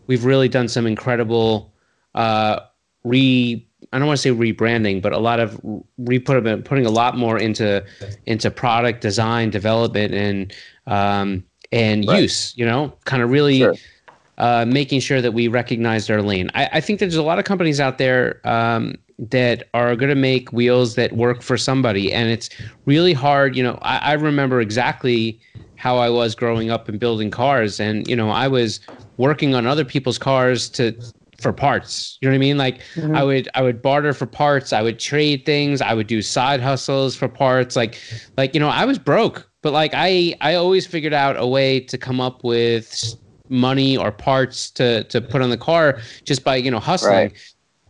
we've really done some incredible uh, re I don't want to say rebranding, but a lot of re put putting a lot more into into product design, development, and um, and Right. use. You know, kind of really Sure. uh, making sure that we recognize our lane. I, I think there's a lot of companies out there um, that are going to make wheels that work for somebody, and it's really hard. You know, I, I remember exactly how I was growing up and building cars, and you know, I was working on other people's cars to for parts. You know what I mean? Like Mhm. I would I would barter for parts. I would trade things. I would do side hustles for parts. Like like you know I was broke, but like I I always figured out a way to come up with money or parts to to put on the car just by you know hustling. Right.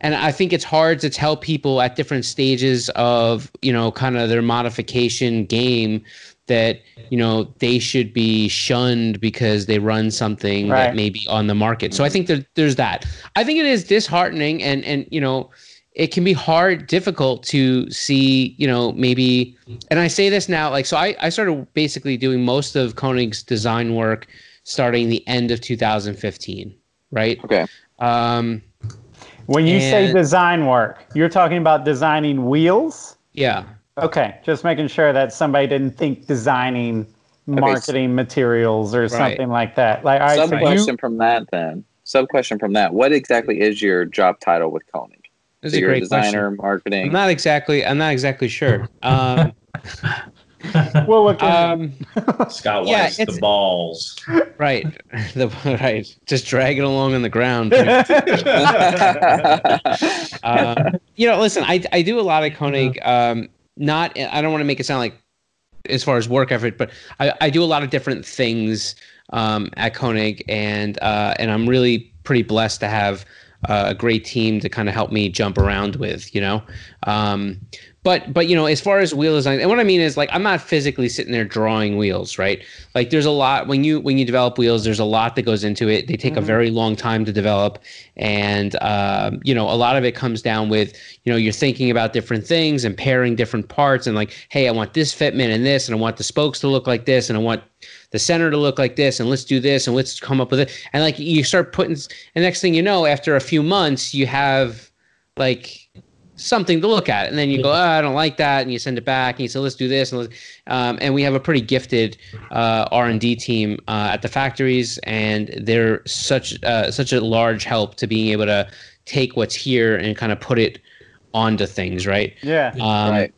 And I think it's hard to tell people at different stages of you know kind of their modification game that you know they should be shunned because they run something Right. that may be on the market. So I think that there's that. I think it is disheartening and and you know it can be hard difficult to see you know maybe and I say this now like so I I started basically doing most of Konig's design work starting the end of 2015, right? Okay. Um When you say design work, you're talking about designing wheels? yeah. Okay, just making sure that somebody didn't think designing marketing materials or something like that. Like, all right, Sub so question you, from that then. Sub question from that. What exactly is your job title with Konig? That's So a you're a great designer, question. marketing. I'm not exactly I'm not exactly sure. Um well, look, um Scott Yeah, likes the balls. right. The right. Just drag it along on the ground. uh, you know, listen, I, I do a lot of Konig. Um, not, I don't want to make it sound like as far as work effort, but I, I do a lot of different things um, at Konig, and uh, and I'm really pretty blessed to have uh, a great team to kind of help me jump around with, you know. Um, but but you know, as far as wheel design, and what I mean is like I'm not physically sitting there drawing wheels, right? Like there's a lot when you when you develop wheels, there's a lot that goes into it. They take a very long time to develop, and um, you know a lot of it comes down with you know you're thinking about different things and pairing different parts and like hey i want this fitment and this and i want the spokes to look like this and i want the center to look like this and let's do this and let's come up with it and like you start putting and next thing you know after a few months you have like something to look at and then you go oh, i don't like that and you send it back and you say let's do this and, let's, um, and we have a pretty gifted uh, r&d team uh, at the factories and they're such uh, such a large help to being able to take what's here and kind of put it onto things right yeah. um, Right.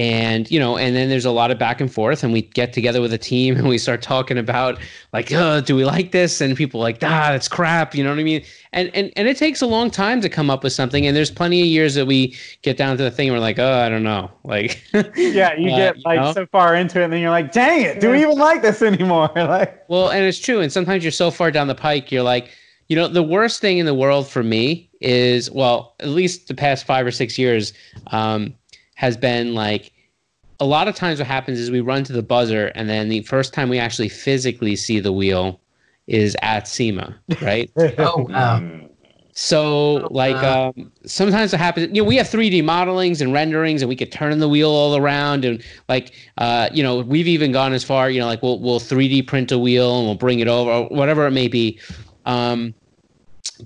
And you know and then there's a lot of back and forth and we get together with a team and we start talking about like oh, do we like this and people are like ah that's crap you know what i mean and, and and it takes a long time to come up with something and there's plenty of years that we get down to the thing and we're like oh i don't know like Yeah, you uh, get you like know? so far into it, and then you're like, "Dang it, do we even like this anymore?" like, Well, and it's true. And sometimes you're so far down the pike, you're like, you know, the worst thing in the world for me is, well, at least the past five or six years, um, has been like, a lot of times what happens is we run to the buzzer, and then the first time we actually physically see the wheel is at SEMA, right? oh wow. So like wow. um, sometimes it happens. You know, we have 3D modelings and renderings, and we could turn the wheel all around, and like uh, you know, we've even gone as far. You know, like we'll we'll 3D print a wheel and we'll bring it over, or whatever it may be. Um,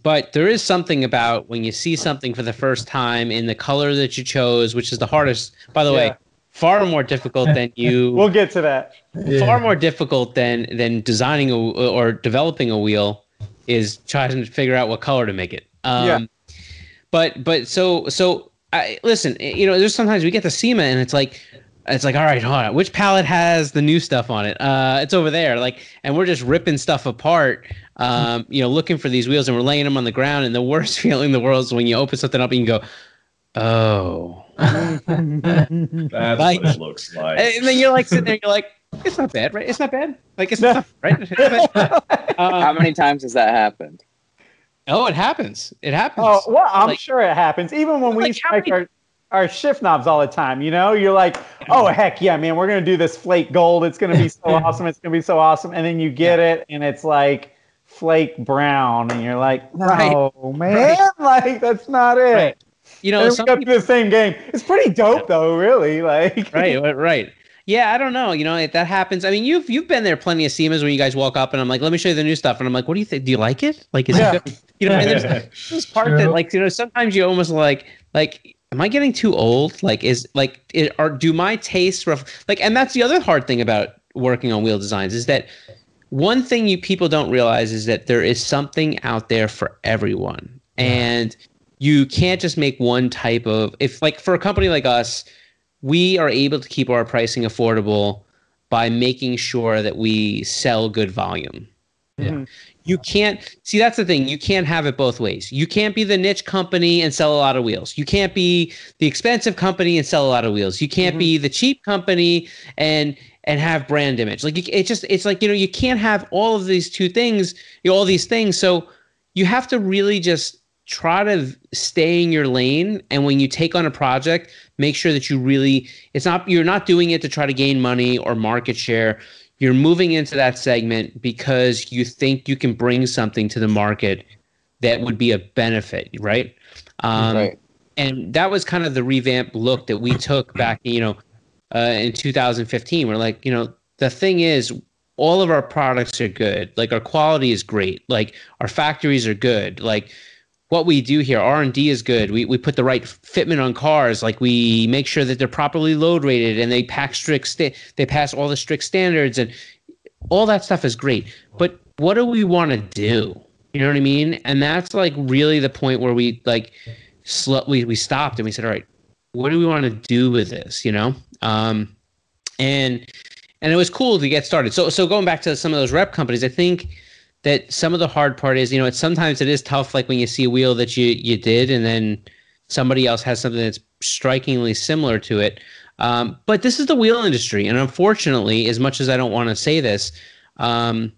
but there is something about when you see something for the first time in the color that you chose, which is the hardest. By the Yeah. way, far more difficult than you we'll get to that. Yeah. far more difficult than than designing a, or developing a wheel is trying to figure out what color to make it. Um, Yeah. But but so so I listen. You know, there's sometimes we get the SEMA and it's like. It's like, all right, hold on. Which palette has the new stuff on it? Uh, it's over there. Like, and we're just ripping stuff apart. Um, you know, looking for these wheels, and we're laying them on the ground. And the worst feeling in the world is when you open something up and you go, "Oh," That's Like- what it looks like. and then you're like sitting there, you're like, "It's not bad, right? It's not bad. Like, it's not right." It's not bad. How Um, many times has that happened? oh, it happens. It happens. Oh well, I'm Like- sure it happens. Even when we Like, how make many- our our shift knobs all the time. You know, you're like, oh heck yeah, man, we're gonna do this flake gold. It's gonna be so awesome. It's gonna be so awesome. And then you get it, and it's like flake brown, and you're like, no, Right. man, like that's not it. Right. You know, we some go through the same game. It's pretty dope though, really. Like, right, right, right. Yeah, I don't know. You know, if that happens, I mean, you've you've been there plenty of SEMAs when you guys walk up and I'm like, let me show you the new stuff, and I'm like, what do you think? Do you like it? Like, is Yeah. it good? You know, and there's this part that, like, you know, sometimes you almost like, like, am I getting too old? Like, is like, it, or do my tastes ref- like? And that's the other hard thing about working on wheel designs is that one thing you people don't realize is that there is something out there for everyone, and you can't just make one type of if like for a company like us we are able to keep our pricing affordable by making sure that we sell good volume. Yeah. Mhm. You can't see that's the thing. You can't have it both ways. You can't be the niche company and sell a lot of wheels. You can't be the expensive company and sell a lot of wheels. You can't be mm-hmm. the cheap company and and have brand image. Like you, it just it's like you know you can't have all of these two things, you know, all these things. So you have to really just try to stay in your lane and when you take on a project make sure that you really it's not you're not doing it to try to gain money or market share you're moving into that segment because you think you can bring something to the market that would be a benefit right? Um, right. and that was kind of the revamped look that we took back you know uh, in 2015 we're like you know the thing is all of our products are good. Like our quality is great. Like our factories are good. Like what we do here r&d is good. We, we put the right fitment on cars. Like we make sure that they're properly load rated and they pack strict sta- they pass all the strict standards and all that stuff is great. But what do we want to do? You know what i mean? And that's like really the point where we like sl- we, we stopped and we said all right what do we want to do with this? You know? Um and and it was cool to get started. So so going back to some of those rep companies i think that some of the hard part is you know it's sometimes it is tough like when you see a wheel that you you did and then somebody else has something that's strikingly similar to it. Um, but this is the wheel industry and unfortunately as much as i don't want to say this um,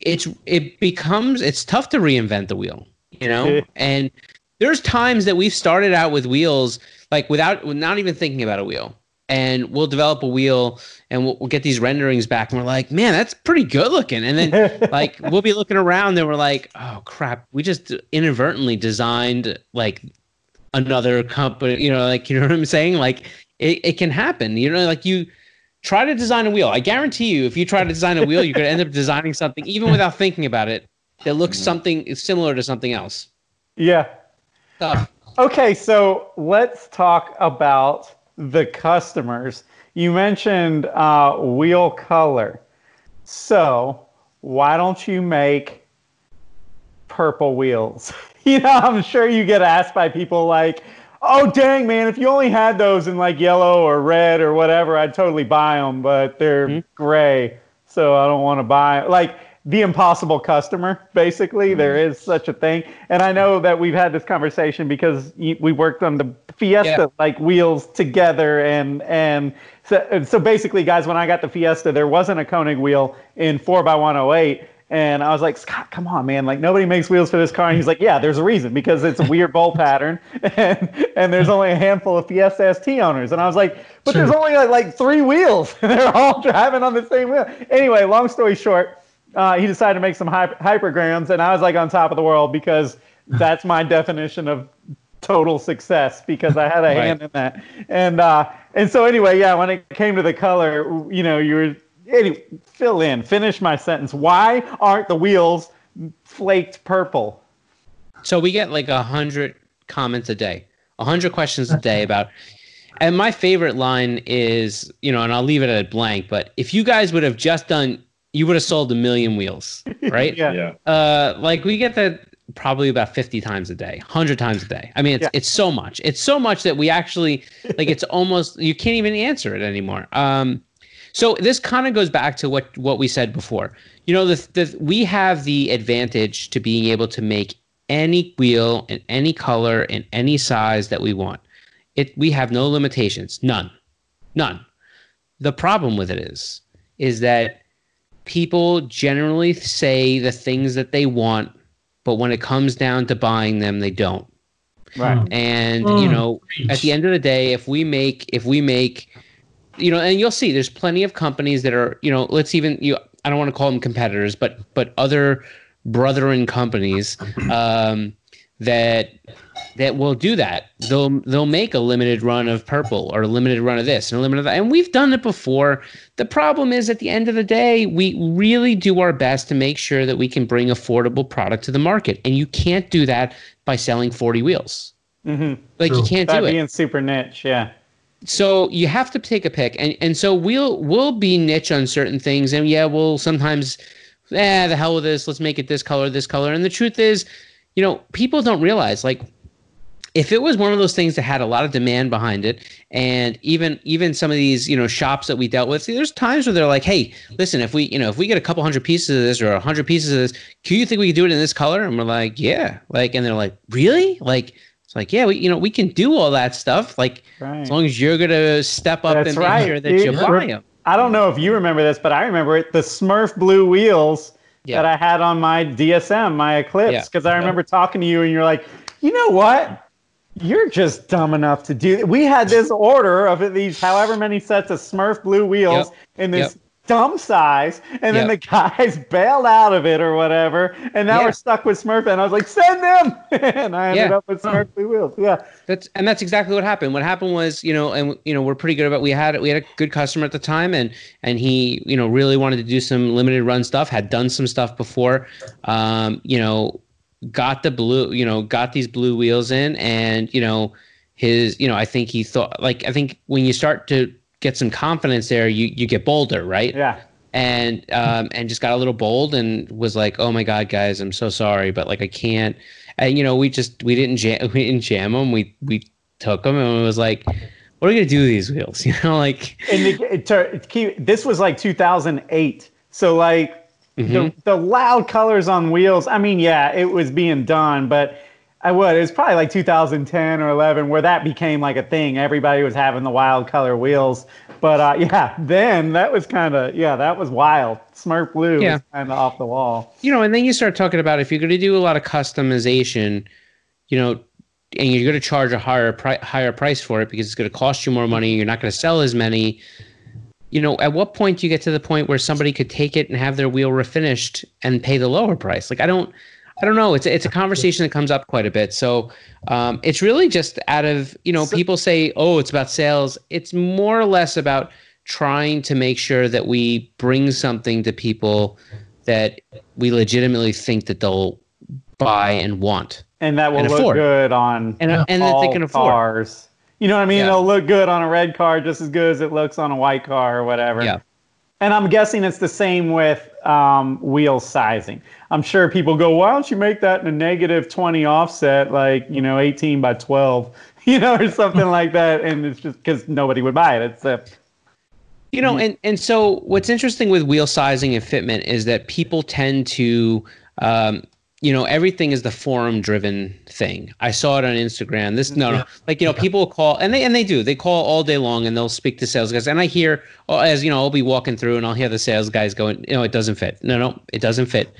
it's it becomes it's tough to reinvent the wheel you know? And there's times that we've started out with wheels like without not even thinking about a wheel and we'll develop a wheel and we'll, we'll get these renderings back. And we're like man that's pretty good looking. And then like we'll be looking around and we're like oh crap. We just inadvertently designed like another company you know like you know what i'm saying? Like it, it can happen you know like you try to design a wheel. I guarantee you if you try to design a wheel you're going to end up designing something even without thinking about it that looks mm-hmm. something similar to something else. Yeah. Tough. Okay, so let's talk about the customers. You mentioned uh, wheel color. So why don't you make purple wheels? you know, I'm sure you get asked by people like, oh, dang, man, if you only had those in like yellow or red or whatever, I'd totally buy them, but they're Mhm. gray. So I don't want to buy Like, the impossible customer, basically. There mm-hmm. is such a thing. And I know that we've had this conversation because we worked on the Fiesta Yeah. like wheels together. And, and so, so basically, guys, when I got the Fiesta, there wasn't a Konig wheel in 4x108. And I was like, Scott, come on, man. Like, nobody makes wheels for this car. And he's like, yeah, there's a reason because it's a weird bolt pattern. And, and there's only a handful of Fiesta ST owners. And I was like, but Sure. there's only like, like three wheels. And They're all driving on the same wheel. Anyway, long story short, uh, he decided to make some hy- hypergrams. And I was like on top of the world because that's my definition of total success because I had a hand in that. And uh, and so anyway, yeah, when it came to the color, you know, you were anyway, fill in, finish my sentence. Why aren't the wheels flaked purple? So we get like a hundred comments a day, a hundred questions a day about. And my favorite line is, you know, and I'll leave it at blank. But if you guys would have just done, you would have sold a million wheels, right? Yeah. Yeah. Uh, like we get that probably about 50 times a day 100 times a day i mean it's, Yeah. it's so much it's so much that we actually like it's almost you can't even answer it anymore um so this kind of goes back to what what we said before you know the, the we have the advantage to being able to make any wheel in any color in any size that we want it we have no limitations none none the problem with it is is that people generally say the things that they want but when it comes down to buying them they don't Right. And you Mm. know, at the end of the day, if we make if we make you know, and you'll see there's plenty of companies that are, you know, let's even you I don't want to call them competitors, but but other brethren companies um, that that will do that. They'll they'll make a limited run of purple or a limited run of this and a limited of that. And we've done it before. The problem is at the end of the day, we really do our best to make sure that we can bring affordable product to the market. And you can't do that by selling 40 wheels. Mm-hmm. Like you can't That do it being super niche, yeah. so you have to take a pick and and so we'll we'll be niche on certain things and yeah we'll sometimes eh the hell with this let's make it this color this color and the truth is you know people don't realize like if it was one of those things that had a lot of demand behind it and even even some of these you know shops that we dealt with there's times where they're like hey listen if we you know if we get a couple hundred pieces of this or a hundred pieces of this do you think we could do it in this color and we're like yeah like and they're like really like it's like yeah we you know we can do all that stuff like Right. as long as you're gonna step up That's and make right, sure that dude. you buy them. I don't know if you remember this, but I remember it. The Smurf blue wheels Yeah. that I had on my DSM, my Eclipse, because I remember talking to you and you're like, you know what? You're just dumb enough to do. We had this order of these however many sets of Smurf blue wheels in this Yep. dumb size, and then the guys bailed out of it or whatever, and now Yeah. we're stuck with Smurf. And I was like, send them, and I ended Yeah. up with Smurf blue wheels. Yeah, That's and that's exactly what happened. What happened was, you know, and you know, we're pretty good about. We had we had a good customer at the time, and and he, you know, really wanted to do some limited run stuff. Had done some stuff before, um, you know, got the blue, you know, got these blue wheels in, and you know, his, you know, I think he thought like I think when you start to get some confidence there, you you get bolder, right? yeah. and um and just got a little bold and was like oh my god guys i'm so sorry but like i can't and you know we just we didn't jam we didn't jam them we we took them and it was like what are we gonna do with these wheels you know like and to, to keep this was like 2008 so like Mm-hmm. the, the loud colors on wheels i mean yeah it was being done but i would it was probably like 2010 or 11 where that became like a thing everybody was having the wild color wheels but uh, yeah then that was kind of yeah that was wild smurf blue Yeah. was kind of off the wall you know and then you start talking about if you're gonna do a lot of customization you know and you're going to charge a higher pri- higher price for it because it's going to cost you more money you're not going to sell as many you know at what point do you get to the point where somebody could take it and have their wheel refinished and pay the lower price? Like i don't i don't know. It's a, it's a conversation that comes up quite a bit. So um, it's really just out of you know So- people say oh it's about sales. It's more or less about trying to make sure that we bring something to people that we legitimately think that they'll buy and want and that will And look afford. good on and, and that they can afford. cars you know what i mean Yeah. it'll look good on a red car just as good as it looks on a white car or whatever Yeah. And I'm guessing it's the same with um, wheel sizing. I'm sure people go, why don't you make that in a negative 20 offset, like, you know, 18 by 12, you know, or something like that. And it's just because nobody would buy it. It's a, You know, and and so what's interesting with wheel sizing and fitment is that people tend to, um, you know, everything is the forum driven thing. I saw it on Instagram. This no, no, like you know, people call and they and they do. They call all day long and they'll speak to sales guys. And I hear oh, as you know, I'll be walking through and I'll hear the sales guys going, you know, it doesn't fit. No, no, it doesn't fit.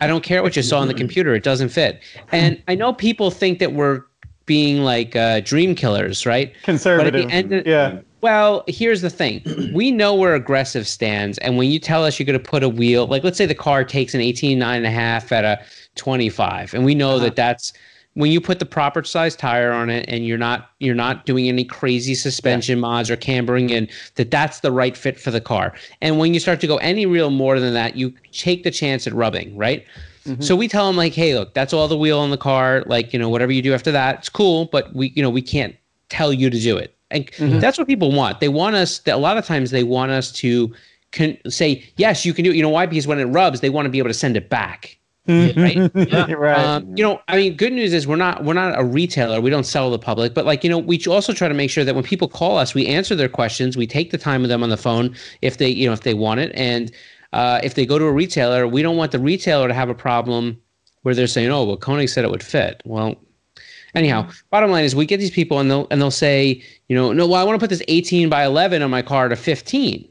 I don't care what you saw on the computer. It doesn't fit. And I know people think that we're being like uh, dream killers, right? conservative. of- yeah. Well, here's the thing. We know where aggressive stands. And when you tell us you're going to put a wheel, like let's say the car takes an 18, nine and a half at a 25. And we know uh-huh. that that's when you put the proper size tire on it and you're not, you're not doing any crazy suspension mods or cambering in that that's the right fit for the car. And when you start to go any real more than that, you take the chance at rubbing, right? Mm-hmm. So we tell them like, hey, look, that's all the wheel on the car. Like, you know, whatever you do after that, it's cool, but we, you know, we can't tell you to do it. And mm-hmm. that's what people want. They want us. A lot of times, they want us to can say, yes, you can do it. You know why? Because when it rubs, they want to be able to send it back. Right. Yeah. right. Um, you know, I mean, good news is we're not we're not a retailer. We don't sell to the public, but like you know, we also try to make sure that when people call us, we answer their questions. We take the time with them on the phone if they you know if they want it, and uh, if they go to a retailer, we don't want the retailer to have a problem where they're saying, "Oh, well, Konig said it would fit." Well, anyhow, bottom line is we get these people and they'll and they'll say, you know, no, well, I want to put this 18 by 11 on my car to 15,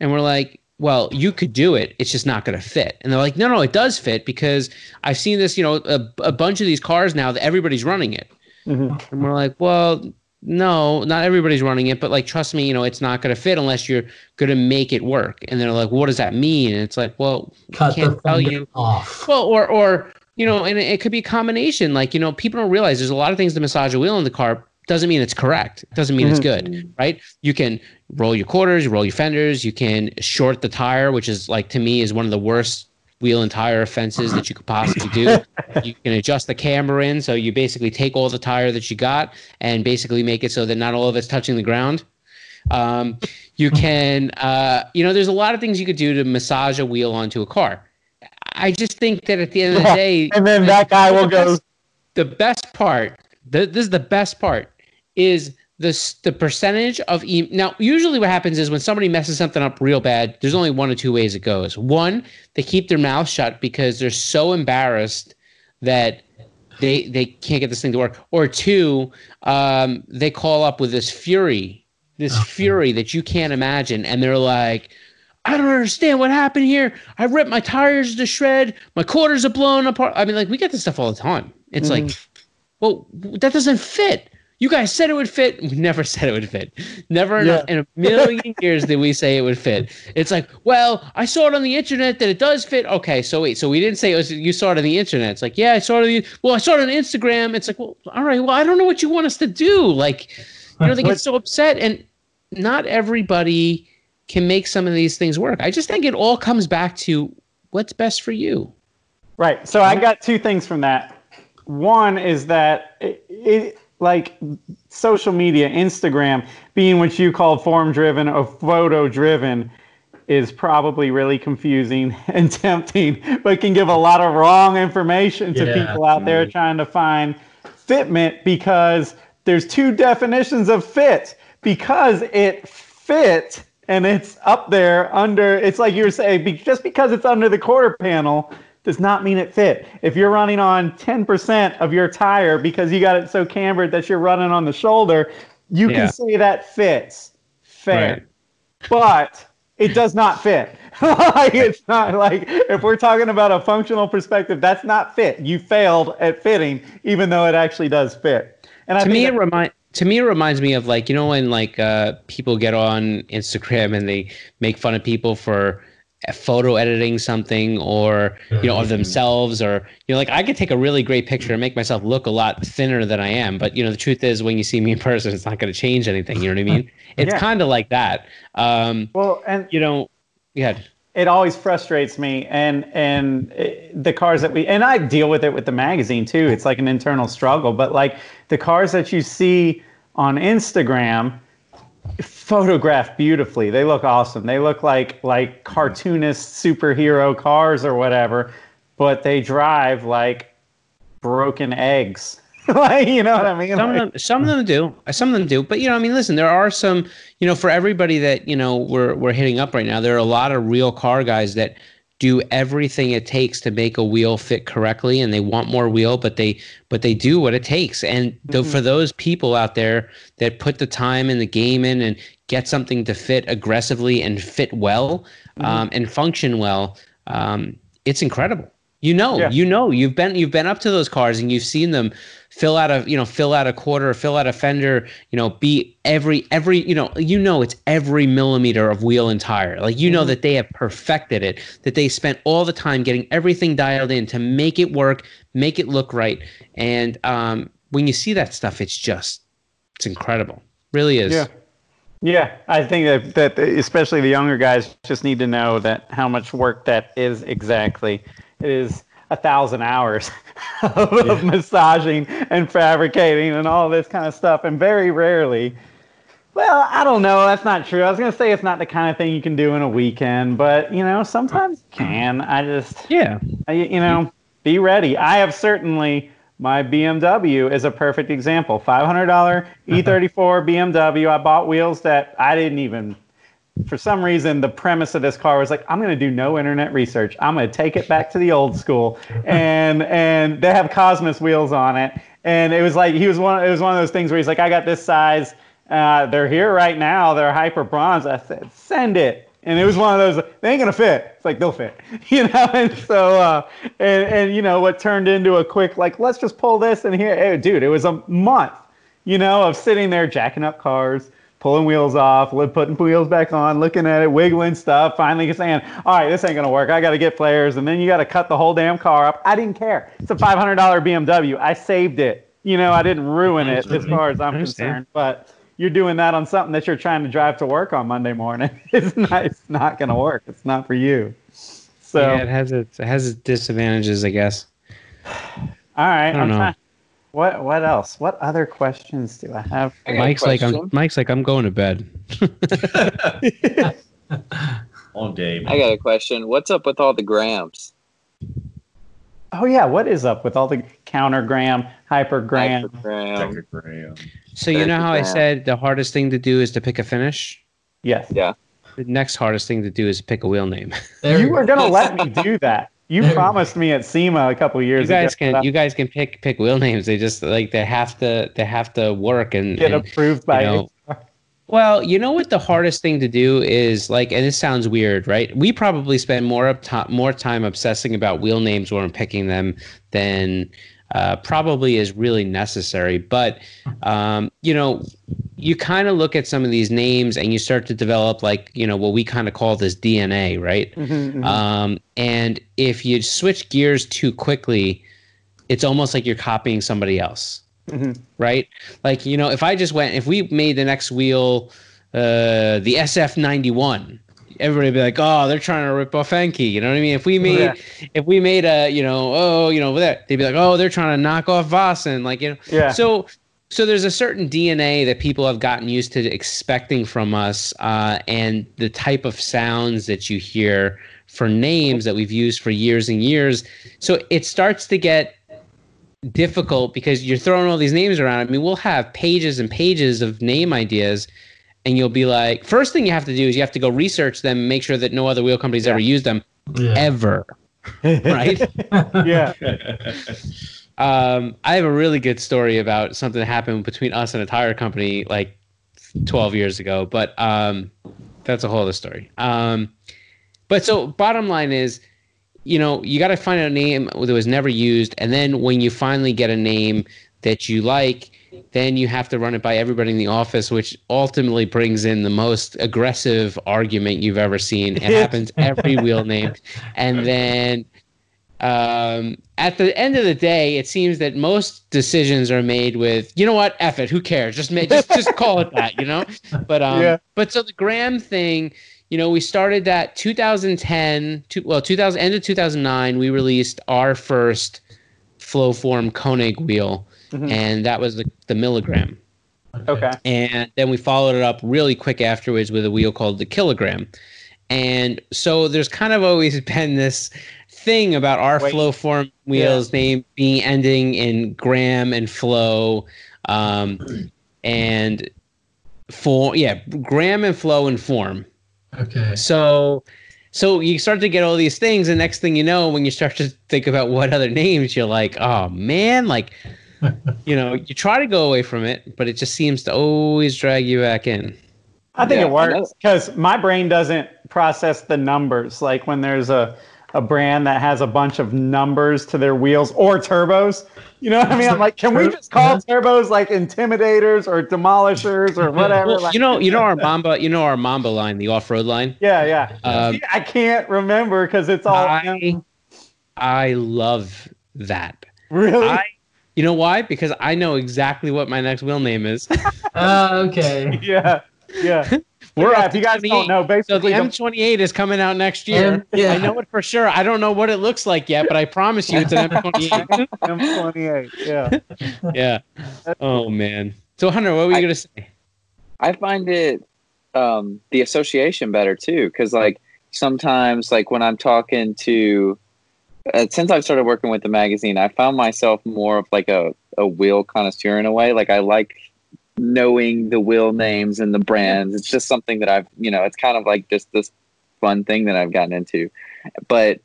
and we're like, well, you could do it. It's just not going to fit. And they're like, no, no, it does fit because I've seen this, you know, a, a bunch of these cars now that everybody's running it. Mhm. And we're like, well, no, not everybody's running it, but like, trust me, you know, it's not going to fit unless you're going to make it work. And they're like, what does that mean? And it's like, well, Cut can't the tell you. off. well, or, or, you know, and it, it could be a combination. Like, you know, people don't realize there's a lot of things to massage a wheel in the car. Doesn't mean it's correct. Doesn't mean it's good, right? You can roll your quarters, you roll your fenders. You can short the tire, which is like to me is one of the worst wheel and tire offenses that you could possibly do. you can adjust the camber in, so you basically take all the tire that you got and basically make it so that not all of it's touching the ground. Um, you can, uh, you know, there's a lot of things you could do to massage a wheel onto a car. I just think that at the end of the day, And then that guy will go, the best part the, this is the best part is this the percentage of e- now usually what happens is when somebody messes something up real bad there's only one or two ways it goes one they keep their mouth shut because they're so embarrassed that they they can't get this thing to work or two um, they call up with this fury this fury that you can't imagine and they're like I don't understand what happened here. I ripped my tires to shred. My quarters are blown apart. I mean, like we get this stuff all the time. It's like, well, that doesn't fit. You guys said it would fit. We never said it would fit. Never in, Yeah. a, in a million years did we say it would fit. It's like, well, I saw it on the internet that it does fit. Okay, so wait, so we didn't say it was you saw it on the internet. It's like, yeah, I saw it. On the, well, I saw it on Instagram. It's like, well, all right. Well, I don't know what you want us to do. Like, you know, they get so upset, and not everybody can make some of these things work. I just think it all comes back to what's best for you. Right. So I got two things from that. One is that it, it like social media, Instagram, being what you call form driven or photo driven, is probably really confusing and tempting, but can give a lot of wrong information to Yeah. people out there trying to find fitment because there's two definitions of fit because it fit and it's up there under it's like you were saying just because it's under the quarter panel does not mean it fit. If you're running on 10% of your tire because you got it so cambered that you're running on the shoulder you Yeah. can say that fits. Fair. Right. but it does not fit. Like it's not like if we're talking about a functional perspective that's not fit. You failed at fitting even though it actually does fit. And I to me that- it remind to me it reminds me of like you know when like uh people get on Instagram and they make fun of people for photo editing something or you know of themselves or you know like I could take a really great picture and make myself look a lot thinner than I am but you know the truth is when you see me in person it's not going to change anything you know what I mean? It's Yeah. kind of like that. Um well and you know yeah it always frustrates me and and uh, the cars that we and I deal with it with the magazine too it's like an internal struggle but like the cars that you see on Instagram photographed beautifully they look awesome they look like like cartoonist superhero cars or whatever but they drive like broken eggs like you know what I mean Some of them, some of them do. Some of them do. But you know, I mean, listen, there are some. You know, for everybody that you know we're we're hitting up right now, there are a lot of real car guys that do everything it takes to make a wheel fit correctly, and they want more wheel, but they but they do what it takes. And tho- for those people out there that put the time and the game in and get something to fit aggressively and fit well um, and function well, um, it's incredible. You know, Yeah. you know, you've been you've been up to those cars and you've seen them fill out a you know fill out a quarter, fill out a fender, you know, be every every you know you know it's every millimeter of wheel and tire. Like you know that they have perfected it, that they spent all the time getting everything dialed in to make it work, make it look right. And um, when you see that stuff, it's just it's incredible, really is. Yeah. Yeah, I think that, that especially the younger guys just need to know that how much work that is exactly. It is a thousand hours of, of massaging and fabricating and all this kind of stuff, and very rarely. Well, I don't know. That's not true. I was gonna say it's not the kind of thing you can do in a weekend, but you know, sometimes you can. I just Yeah. I- you know, be ready. I have certainly my BMW is a perfect example. Five hundred dollar uh-huh. E34 BMW. I bought wheels that I didn't even. For some reason, the premise of this car was like, I'm going to do no internet research. I'm going to take it back to the old school, and and they have Cosmis wheels on it. And it was like he was one. It was one of those things where he's like, I got this size. Uh, they're here right now. They're hyper bronze. I said, send it And it was one of those, they ain't gonna fit. It's like they'll fit, you know. And so, uh, and and you know what turned into a quick like, let's just pull this in here, hey, dude. It was a month, you know, of sitting there jacking up cars, pulling wheels off, putting wheels back on, looking at it, wiggling stuff. Finally saying, all right, this ain't gonna work. I got to get flares, and then you got to cut the whole damn car up. I didn't care. It's a five hundred dollar BMW. I saved it. You know, I didn't ruin it as far as I'm concerned, but you're doing that on something that you're trying to drive to work on Monday morning. It's not. It's not going to work. It's not for you. So yeah, it has its it has its disadvantages, I guess. All right. I don't I'm know. Trying, what what else? What other questions do I have? I Mike's like I'm Mike's like I'm going to bed. All day. Man. I got a question. What's up with all the grams? Oh yeah, what is up with all the countergram, hypergram? Hypergram. So you know how I said the hardest thing to do is to pick a finish? Yes. Yeah. The next hardest thing to do is pick a wheel name. There you were gonna let me do that. You promised me at SEMA a couple years you guys ago. Can, you guys can pick pick wheel names. They just like they have to they have to work and get and, approved by you know, well, you know what the hardest thing to do is like, and this sounds weird, right? We probably spend more up more time obsessing about wheel names when picking them than uh, probably is really necessary. But um, you know, you kind of look at some of these names and you start to develop like you know what we kind of call this DNA, right? Mm-hmm, mm-hmm. Um, and if you switch gears too quickly, it's almost like you're copying somebody else, mm-hmm. right? Like you know, if I just went, if we made the next wheel uh, the SF91 everybody be like, oh, they're trying to rip off Enkei. You know what I mean? If we made, yeah. if we made a, you know, oh, you know, that they'd be like, oh, they're trying to knock off Vossen. Like, you know, yeah. So, so there's a certain DNA that people have gotten used to expecting from us, uh, and the type of sounds that you hear for names that we've used for years and years. So it starts to get difficult because you're throwing all these names around. I mean, we'll have pages and pages of name ideas and you'll be like, first thing you have to do is you have to go research them, make sure that no other wheel companies yeah. ever used them, yeah. ever, right? yeah. um, I have a really good story about something that happened between us and a tire company like 12 years ago, but um, that's a whole other story. Um, but so bottom line is, you know, you got to find a name that was never used, and then when you finally get a name that you like then you have to run it by everybody in the office, which ultimately brings in the most aggressive argument you've ever seen. It happens every wheel name. And then um, at the end of the day, it seems that most decisions are made with, you know what, F it, who cares? Just make, just just call it that, you know. But um, yeah. but so the gram thing, you know, we started that 2010, two, well, 2000 end of 2009, we released our first Flowform Konig wheel mm-hmm. and that was the, the milligram. Okay. And then we followed it up really quick afterwards with a wheel called the kilogram. And so there's kind of always been this thing about our Wait. Flowform wheels yeah. name being ending in gram and flow um, and form yeah gram and flow and form okay so so you start to get all these things and next thing you know when you start to think about what other names you're like oh man like you know, you try to go away from it, but it just seems to always drag you back in. I think yeah, it works because my brain doesn't process the numbers. Like when there's a, a brand that has a bunch of numbers to their wheels or turbos. You know what I mean? I'm like, can we just call turbos like intimidators or demolishers or whatever? Well, like, you know, you know our Mamba, you know our Mamba line, the off-road line. Yeah, yeah. Um, See, I can't remember because it's all. I, I love that. Really? I you know why? Because I know exactly what my next wheel name is. uh, okay. Yeah. Yeah. We're yeah, if you guys don't know, basically so the M28 is coming out next year. Um, yeah. I know it for sure. I don't know what it looks like yet, but I promise you it's an M28. M28, yeah. Yeah. Oh man. So Hunter, what were you I, gonna say? I find it um, the association better too, because like sometimes like when I'm talking to uh, since I've started working with the magazine, I found myself more of like a, a wheel connoisseur in a way. Like I like knowing the wheel names and the brands. It's just something that I've, you know, it's kind of like just this fun thing that I've gotten into. But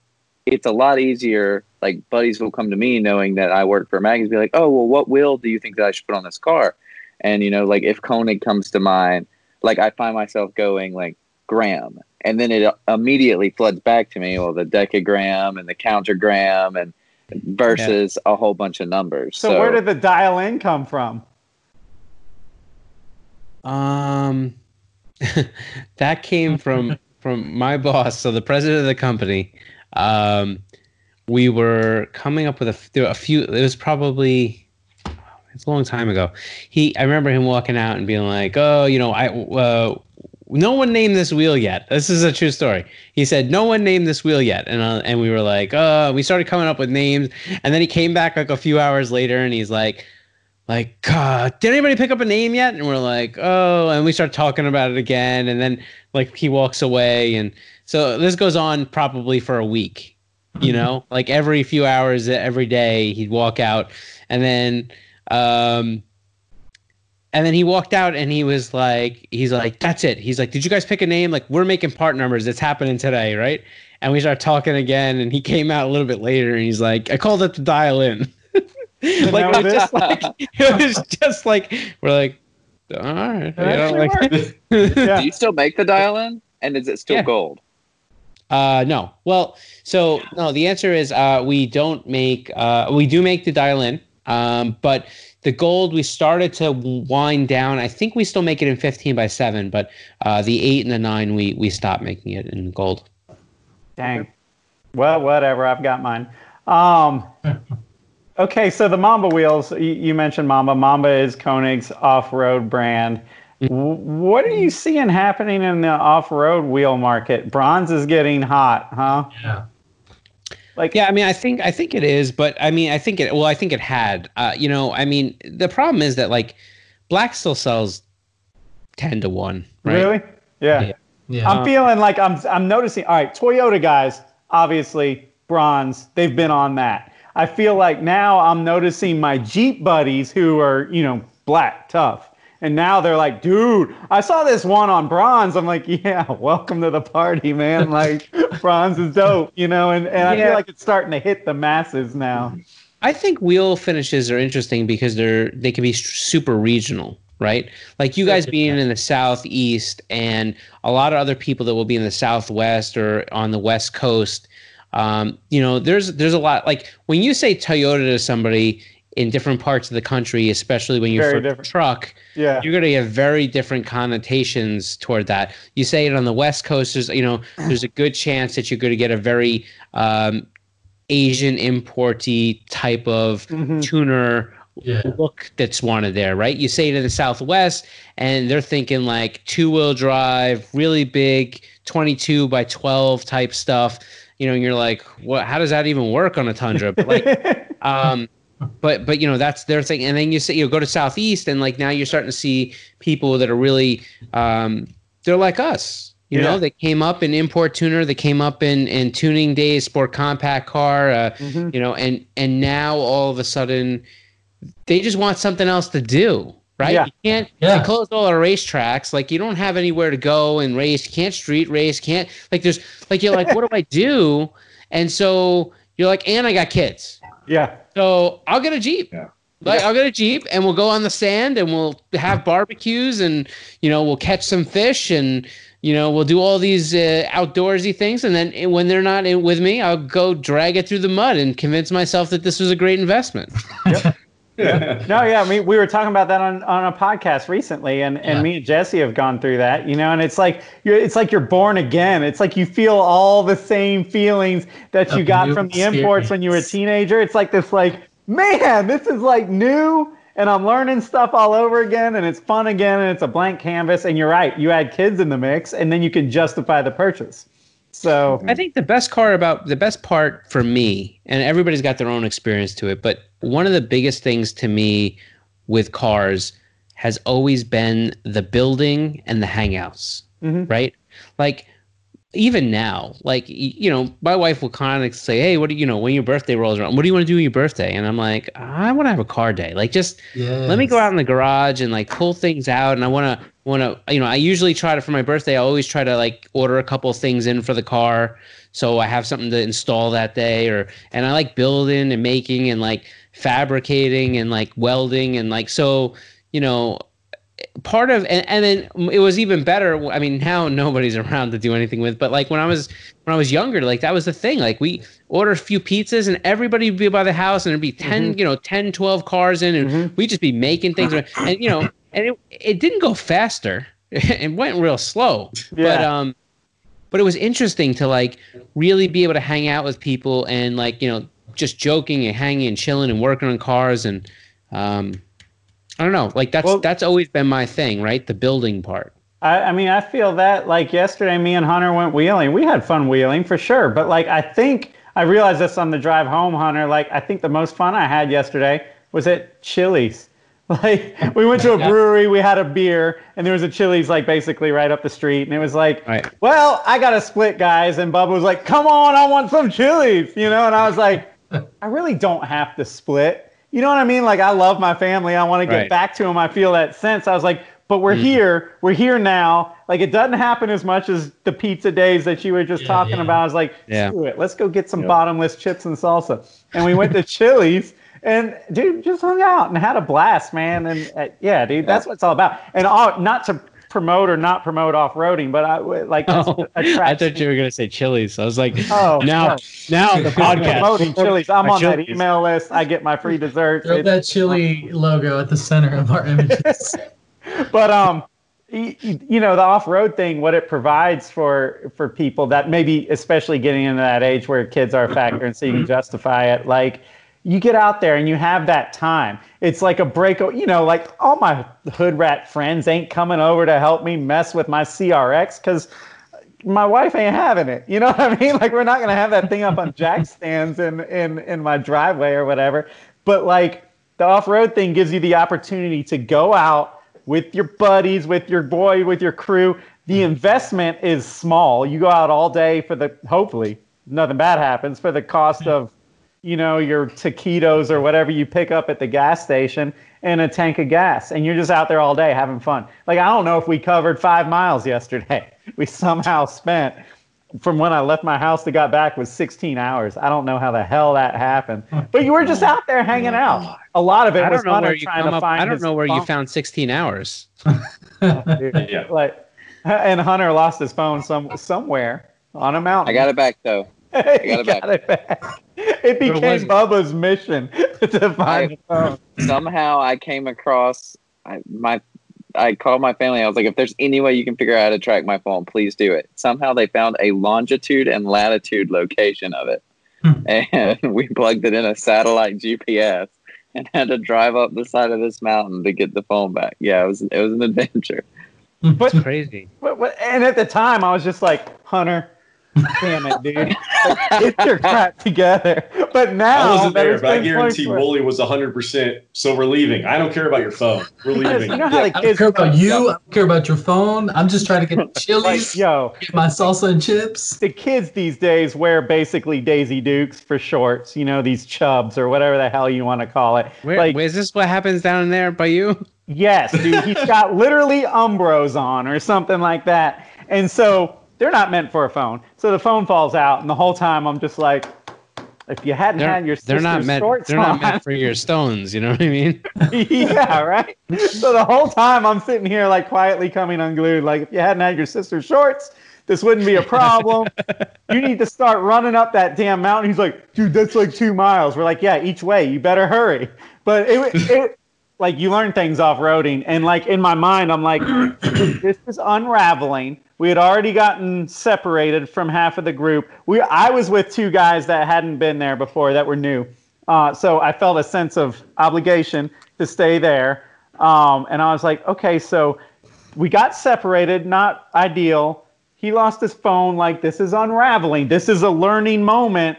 it's a lot easier. Like buddies will come to me knowing that I work for a magazine, be like, oh, well, what wheel do you think that I should put on this car? And, you know, like if Konig comes to mind, like I find myself going like gram and then it immediately floods back to me. Well, the decagram and the countergram and versus a whole bunch of numbers. So, where did the dial in come from? Um, that came from from my boss, so the president of the company. Um, we were coming up with a, a few. It was probably it's a long time ago. He, I remember him walking out and being like, "Oh, you know, I, uh, no one named this wheel yet. This is a true story." He said, "No one named this wheel yet," and uh, and we were like, "Oh," we started coming up with names, and then he came back like a few hours later, and he's like, like, God, did anybody pick up a name yet? And we're like, oh, and we start talking about it again, and then like he walks away, and so this goes on probably for a week. You know, like every few hours, every day, he'd walk out, and then um, and then he walked out and he was like, he's like, that's it. He's like, did you guys pick a name? Like, we're making part numbers. It's happening today, right? And we start talking again, and he came out a little bit later, and he's like, I called up to dial in. like, it was just like it was just like we're like, all right, you know, like, Do you still make the dial in? And is it still Yeah. gold? Uh, no. Well, so no. The answer is uh, we don't make. Uh, we do make the dial in, um, but the gold we started to wind down. I think we still make it in fifteen by seven, but uh, the eight and the nine we we stopped making it in gold. Dang. Well, whatever. I've got mine. Um, okay, so the Mamba wheels, you, you mentioned Mamba. Mamba is Konig's off road brand. W- What are you seeing happening in the off road wheel market? Bronze is getting hot, huh? Yeah. Like, Yeah, I mean, I think I think it is, but I mean, I think it. Well, I think it had. Uh, you know, I mean, the problem is that like black still sells ten to one, right? really? Yeah. Yeah. Yeah. I'm feeling like I'm I'm noticing. All right, Toyota guys, obviously bronze. They've been on that. I feel like now I'm noticing my Jeep buddies who are you know black tough, and now they're like, dude, I saw this one on bronze. I'm like, yeah, welcome to the party, man. Like bronze is dope, you know. And and I feel like it's starting to hit the masses now. I think wheel finishes are interesting because they're they can be super regional, right? Like you guys being in the southeast and a lot of other people that will be in the southwest or on the west coast. Um, you know, there's there's a lot like when you say Toyota to somebody in different parts of the country, especially when you're Very for a truck, Yeah. you're going to get very different connotations toward that. You say it on the West Coast, there's you know, there's a good chance that you're going to get a very um, Asian importy type of Mhm. tuner Yeah. look that's wanted there, right? You say it in the Southwest, and they're thinking like two wheel drive, really big, 22 by 12 type stuff. You know, and you're like, what? How does that even work on a Tundra? But like, um, but but you know that's their thing. And then you say you go to Southeast, and like now you're starting to see people that are really, um, they're like us. You Yeah. know, they came up in import tuner, they came up in in tuning days, sport compact car. Uh, Mhm. you know and and now all of a sudden they just want something else to do right Yeah. you can't Yeah. they closed all our racetracks like you don't have anywhere to go and race you can't street race can't like there's like you're like what do i do and so you're like and i got kids Yeah. So i'll get a jeep. Yeah. like i'll get a jeep and we'll go on the sand and we'll have barbecues and you know we'll catch some fish and you know we'll do all these uh, outdoorsy things. And then when they're not in with me i'll go drag it through the mud and convince myself that this was a great investment No, yeah, I mean, we were talking about that on, on a podcast recently, and, and Yeah. me and Jesse have gone through that, you know, and it's like you're it's like you're born again. It's like you feel all the same feelings that you got from the imports when you were a teenager. It's like this, like, man, this is like new, and I'm learning stuff all over again, and it's fun again, and it's a blank canvas. And you're right, you add kids in the mix, and then you can justify the purchase. So I think the best part about the best part for me, and everybody's got their own experience to it, but one of the biggest things to me with cars has always been the building and the hangouts, Mhm. right? Like even now, like you know, my wife will kind of say, "Hey, what do you know when your birthday rolls around? What do you want to do on your birthday?" And I'm like, "I want to have a car day. Like just let me go out in the garage and like pull things out and i want to want to you know i usually try to for my birthday i always try to like order a couple things in for the car so i have something to install that day or and i like building and making and like fabricating and like welding and like so you know part of and, and then it was even better i mean now nobody's around to do anything with but like when i was when i was younger like that was the thing like we order a few pizzas and everybody would be by the house and there'd be 10 Mhm. you know 10 12 cars in and Mhm. we'd just be making things and you know and it, it didn't go faster it went real slow but Yeah. um but it was interesting to like really be able to hang out with people and like you know just joking and hanging and chilling and working on cars and um i don't know like that's Well- that's always been my thing right the building part I, I mean, I feel that like yesterday, me and Hunter went wheeling. We had fun wheeling for sure. But like, I think I realized this on the drive home, Hunter. Like, I think the most fun I had yesterday was at Chili's. Like, we went to a brewery, we had a beer, and there was a Chili's like basically right up the street. And it was like, Right. well, I got a split, guys. And Bubba was like, come on, I want some Chili's, you know? And I was like, I really don't have to split. You know what I mean? Like, I love my family. I want to get Right. back to them. I feel that sense. I was like, but we're mm-hmm. here. We're here now. Like, it doesn't happen as much as the pizza days that you were just Yeah, talking yeah. about. I was like, Yeah. screw it. Let's go get some Yep. bottomless chips and salsa. And we went to Chili's. And dude, just hung out and had a blast, man. And uh, yeah, dude, that's what it's all about. And all, not to promote or not promote off-roading, but I like Oh, I thought you were gonna say Chili's. I was like, Oh, now, no. now the podcast. promoting Chili's. I'm Our on that email list. I get my free desserts. Throw It's- that chili logo at the center of our images. but um y- y- you know the off-road thing what it provides for for people that maybe especially getting into that age where kids are a factor and so you can justify it like you get out there and you have that time it's like a break you know like all my hood rat friends ain't coming over to help me mess with my crx because my wife ain't having it. You know what I mean? Like we're not gonna have that thing up on jack stands in in in my driveway or whatever. But like the off-road thing gives you the opportunity to go out with your buddies, with your boy, with your crew. The investment is small. You go out all day for the hopefully nothing bad happens for the cost of you know, your taquitos or whatever you pick up at the gas station and a tank of gas. And you're just out there all day having fun. Like, I don't know if we covered five miles yesterday. We somehow spent, from when I left my house to got back, was 16 hours. I don't know how the hell that happened. But you were just out there hanging out. A lot of it I was don't know Hunter where you trying come to up. find I don't his know where you found 16 hours. Dude, Yeah. Like, and Hunter lost his phone some somewhere on a mountain. I got it back though. He got it back. got it back. It became it? Bubba's mission to find the phone. Somehow I came across I, my. I called my family. I was like, if there's any way you can figure out how to track my phone, please do it. Somehow they found a longitude and latitude location of it. and we plugged it in a satellite GPS and had to drive up the side of this mountain to get the phone back. Yeah, it was it was an adventure. But Crazy. But, but, and at the time, I was just like, Hunter, damn it, dude. Get your crap together. But now, I wasn't there, but I guarantee 24 Wooly was 100%. So we're leaving. I don't care about your phone. We're leaving. You know how the I don't kids care about you. I don't care about your phone. I'm just trying to get like, chilies, yo, get my salsa and chips. the kids these days wear basically Daisy Dukes for shorts, you know, these chubs or whatever the hell you want to call it. Where, like, where is this? What happens down there by you? Yes, dude. He's got literally Umbros on or something like that. And so they're not meant for a phone. So the phone falls out, and the whole time I'm just like, if you hadn't They're, had your they're not sister's meant. shorts They're on, not meant for your stones. You know what I mean? yeah, right. So the whole time I'm sitting here like quietly coming unglued. Like if you hadn't had your sister's shorts, this wouldn't be a problem. you need to start running up that damn mountain. He's like, dude, that's like two miles. We're like, yeah, each way. You better hurry. But it, it like you learn things off roading, and like in my mind, I'm like, this is unraveling. We had already gotten separated from half of the group. We I was with two guys that hadn't been there before that were new. Uh, so I felt a sense of obligation to stay there. Um, and I was like, okay, so we got separated, not ideal. He lost his phone. Like, this is unraveling. This is a learning moment.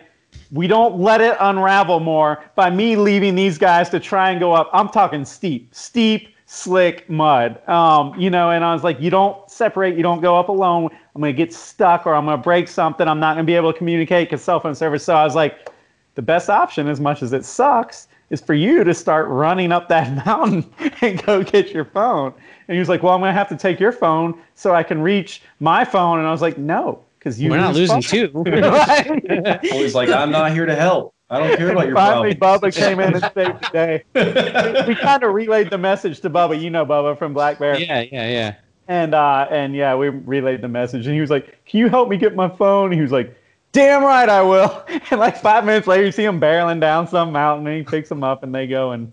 We don't let it unravel more by me leaving these guys to try and go up. I'm talking steep, steep, slick mud. Um, you know, and I was like, you don't separate, you don't go up alone. I'm going to get stuck or I'm going to break something. I'm not going to be able to communicate because cell phone service. So I was like, the best option, as much as it sucks, is for you to start running up that mountain and go get your phone. And he was like, Well, I'm going to have to take your phone so I can reach my phone. And I was like, No, because you We're not losing phone." two. Right? Wooly's like, I'm not here to help. I don't care about your Finally, problems. Bubba came in and saved the day. We kind of relayed the message to Bubba. You know Bubba from Black Bear. Yeah, yeah, yeah. And uh, and yeah, we relayed the message, and he was like, "Can you help me get my phone?" he was like, "Damn right, I will." And like five minutes later, you see him barreling down some mountain, and he picks them up, and they go and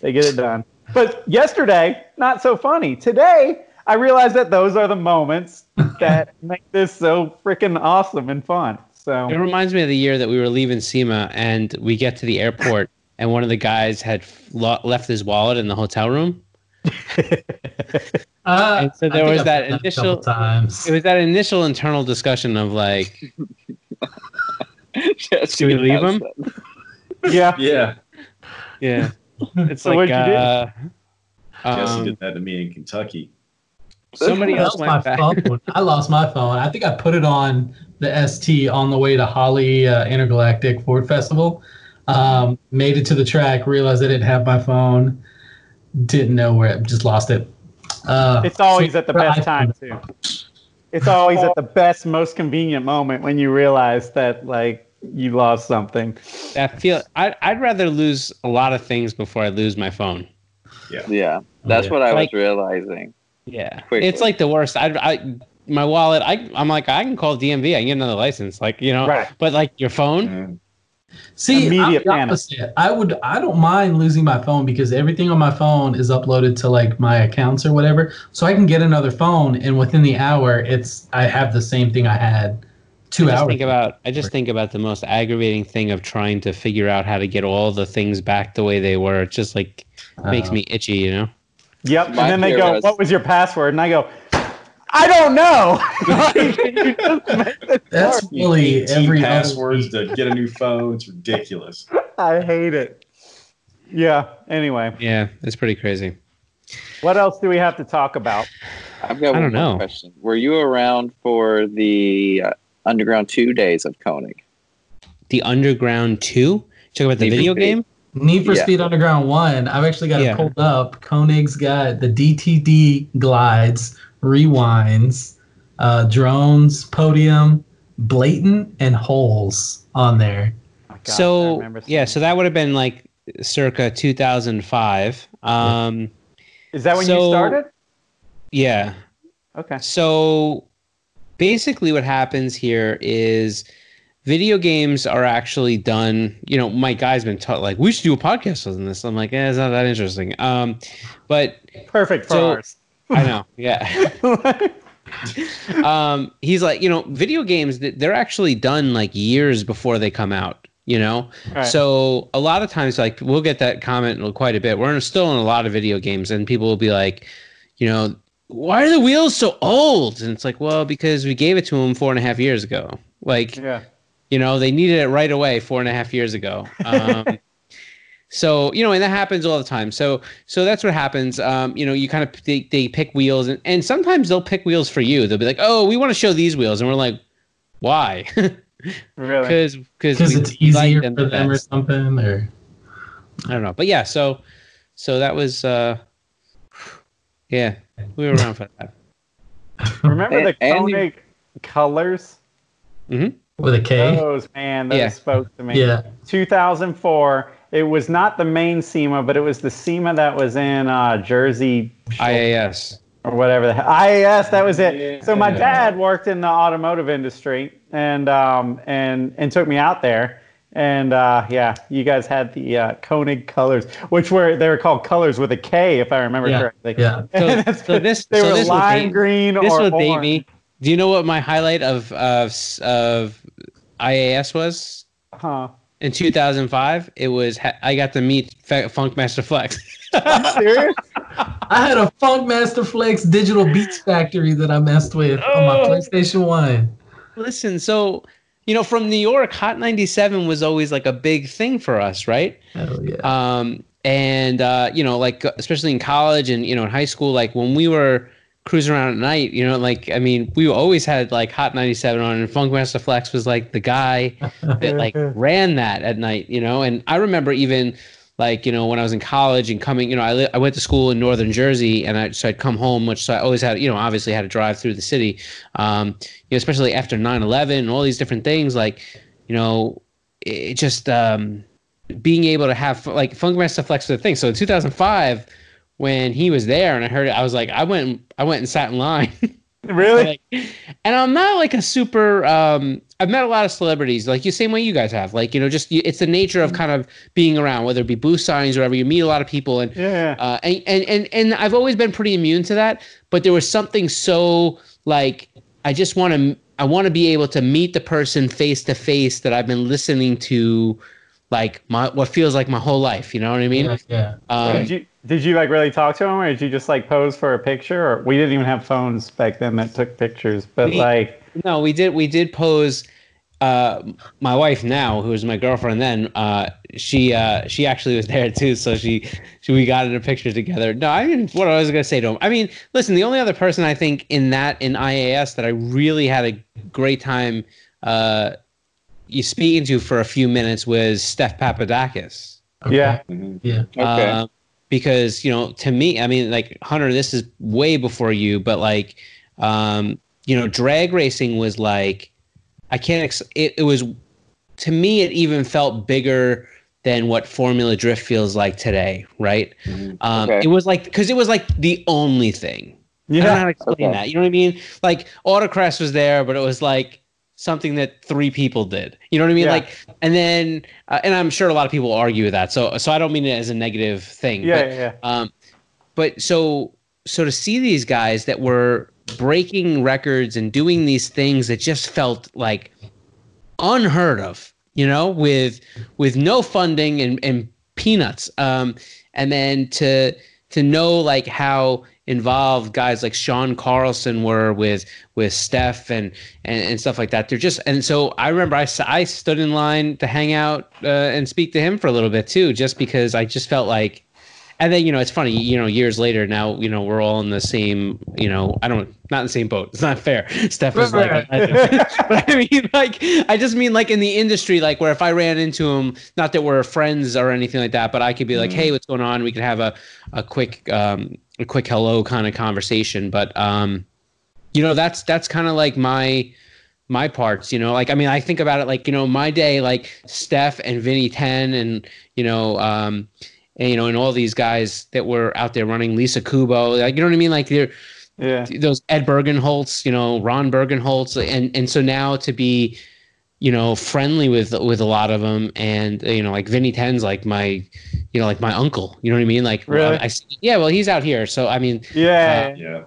they get it done. But yesterday, not so funny. Today, I realized that those are the moments that make this so freaking awesome and fun. It reminds me of the year that we were leaving SEMA and we get to the airport and one of the guys had lo- left his wallet in the hotel room. Uh, And so there was I've that initial times. It was that initial internal discussion of like, Just Should we leave because- him? yeah, Yeah. yeah, it's So like, what'd you do? uh, Jesse um, did that to me in Kentucky. Somebody else my went back. phone. I lost my phone. I think I put it on the ST on the way to Holley uh, Intergalactic Ford Festival. Um, made it to the track, realized I didn't have my phone, didn't know where, it, just lost it. Uh, it's always at the best time too. It's always at the best, most convenient moment when you realize that like you lost something. I feel I, I'd rather lose a lot of things before I lose my phone. Yeah, yeah, that's Yeah. what I Like- was realizing. Yeah, Quickly. it's like the worst. I, I my wallet. I I'm like I can call DMV. I can get another license. Like you know, Right. but like your phone. Mm. See, Immediate I'm panic. opposite. I would, I don't mind losing my phone because everything on my phone is uploaded to like my accounts or whatever. So I can get another phone, and within the hour, it's I have the same thing I had two I just hours. think about I just think about the most aggravating thing of trying to figure out how to get all the things back the way they were. It just like makes Uh, me itchy, you know. Yep. My and then they go, was- "What was your password?" And I go, "I don't know." Like, you just make it That's really every other passwords to get a new phone. It's ridiculous. I hate it. Yeah. Anyway, Yeah, it's pretty crazy. what else do we have to talk about? I've got I one don't more know. question. Were you around for the uh, Underground Two days of Konig? The Underground Two. Talk about the Need for video game. Need for Yeah. Speed Underground 1, I've actually got Yeah. it pulled up. Konig's got the DTD glides, rewinds, uh, drones, podium, blatant, and holes on there. Oh, gosh, I so yeah, so that would have been like circa 2005. Um, Is that when you started? yeah. Okay. So basically, what happens here is video games are actually done. You know, my guy's been taught like we should do a podcast on this. I'm like, eh, it's not that interesting. Um, but Perfect for So- ours. I know, yeah. um, he's like, you know, video games th- they're actually done like years before they come out. You know, Right. so a lot of times, like we'll get that comment quite a bit. We're still in a lot of video games, and people will be like, you know, why are the wheels so old? And it's like, well, because we gave it to them four and a half years ago. Like, yeah. You know, they needed it right away four and a half years ago. Um, so you know, and that happens all the time. So so that's what happens. Um, you know, you kind of they, they pick wheels, and, and sometimes they'll pick wheels for you. They'll be like, oh, we want to show these wheels, and we're like, why? Really. Because Because it's easier for them or something, or I don't know, but yeah. So so that was uh, yeah, we were around for that. Remember the And- and you- Konig colors? With a K. Those man, those Yeah. spoke to me. Yeah. 2004. It was not the main SEMA, but it was the SEMA that was in uh, Jersey IAS. or whatever the hell. IAS, that was it. Yeah. So my dad worked in the automotive industry and um, and and took me out there. And uh, yeah, you guys had the uh, Konig colors, which were they were called colors with a K, if I remember Yeah, correctly. yeah. So- so this- they so were this will lime date- green This or will date orange. me. Do you know what my highlight of of of IAS was? Huh. In 2005, it was I got to meet F- Funkmaster Flex. Serious? I had a Funkmaster Flex digital beats factory that I messed with on my Oh. PlayStation 1. Listen, so you know, from New York, Hot 97 was always like a big thing for us, right? Hell yeah. Um, and uh, you know, like especially in college and you know in high school, like when we were cruising around at night, you know, like I mean, we always had like Hot 97 on, and Funkmaster Flex was like the guy that like ran that at night, you know. And I remember even like you know when I was in college and coming, you know, I li- I went to school in northern Jersey, and I so I'd come home, which so I always had, you know, obviously had to drive through the city, um, you know, especially after 9/11 and all these different things, like you know. it just um, being able to have like Funkmaster Flex was the thing. So in 2005, when he was there and I heard it, I was like, I went, I went and sat in line. Really? like, and I'm not like a super. Um, I've met a lot of celebrities, like you, same way you guys have. Like you know, just you, it's the nature of kind of being around, whether it be booth signings or whatever. You meet a lot of people, and yeah. uh, and, and and and I've always been pretty immune to that. But there was something so like I just want to I want to be able to meet the person face to face that I've been listening to, like my what feels like my whole life. You know what I mean? yeah, yeah. Um, did you did you like really talk to him, or did you just like pose for a picture? Or we didn't even have phones back then that took pictures, but We- like No, we did. We did pose. Uh, my wife now, who was my girlfriend then, uh, she uh, she actually was there too. So she, she we got in a picture together. No, I mean what I was gonna say to him. I mean, listen, the only other person I think in that in IAS that I really had a great time uh, you speaking to for a few minutes was Steph Papadakis. Okay. yeah. Yeah. Okay. Uh, because you know, to me, I mean, like Hunter, this is way before you, but like, um, you know, drag racing was like, I can't. Ex- it, it was, to me, it even felt bigger than what Formula Drift feels like today, right? Mhm. Um, Okay. It was like because it was like the only thing. I don't know how yeah, to explain Okay. that. You know what I mean? Like Autocross was there, but it was like something that three people did. You know what I mean? Yeah. Like, and then, uh, and I'm sure a lot of people argue with that. So, so I don't mean it as a negative thing. yeah, But, yeah, yeah. um, but so, so to see these guys that were breaking records and doing these things that just felt like unheard of, you know, with with no funding and, and peanuts. Um, and then to to know like how involved guys like Sean Carlson were with with Steph and, and and stuff like that. They're just and so I remember I, I stood in line to hang out uh, and speak to him for a little bit too, just because I just felt like. And then you know it's funny you know years later now you know we're all in the same you know I don't not in the same boat. It's not fair. Steph is like but I mean like I just mean like in the industry like where if I ran into him not that we're friends or anything like that but I could be like Mhm. hey what's going on? We could have a a quick um a quick hello kind of conversation. But um you know that's that's kind of like my my parts you know? Like i mean i think about it like you know my day like steph and vinny 10 and you know um and you know and all these guys that were out there running lisa kubo like you know what i mean like they're yeah. those ed bergenholtz you know ron bergenholtz and and so now to be you know friendly with with a lot of them and you know like vinny 10's like my you know like my uncle you know what i mean like Really? I, see- yeah well he's out here so i mean Yeah, Yeah.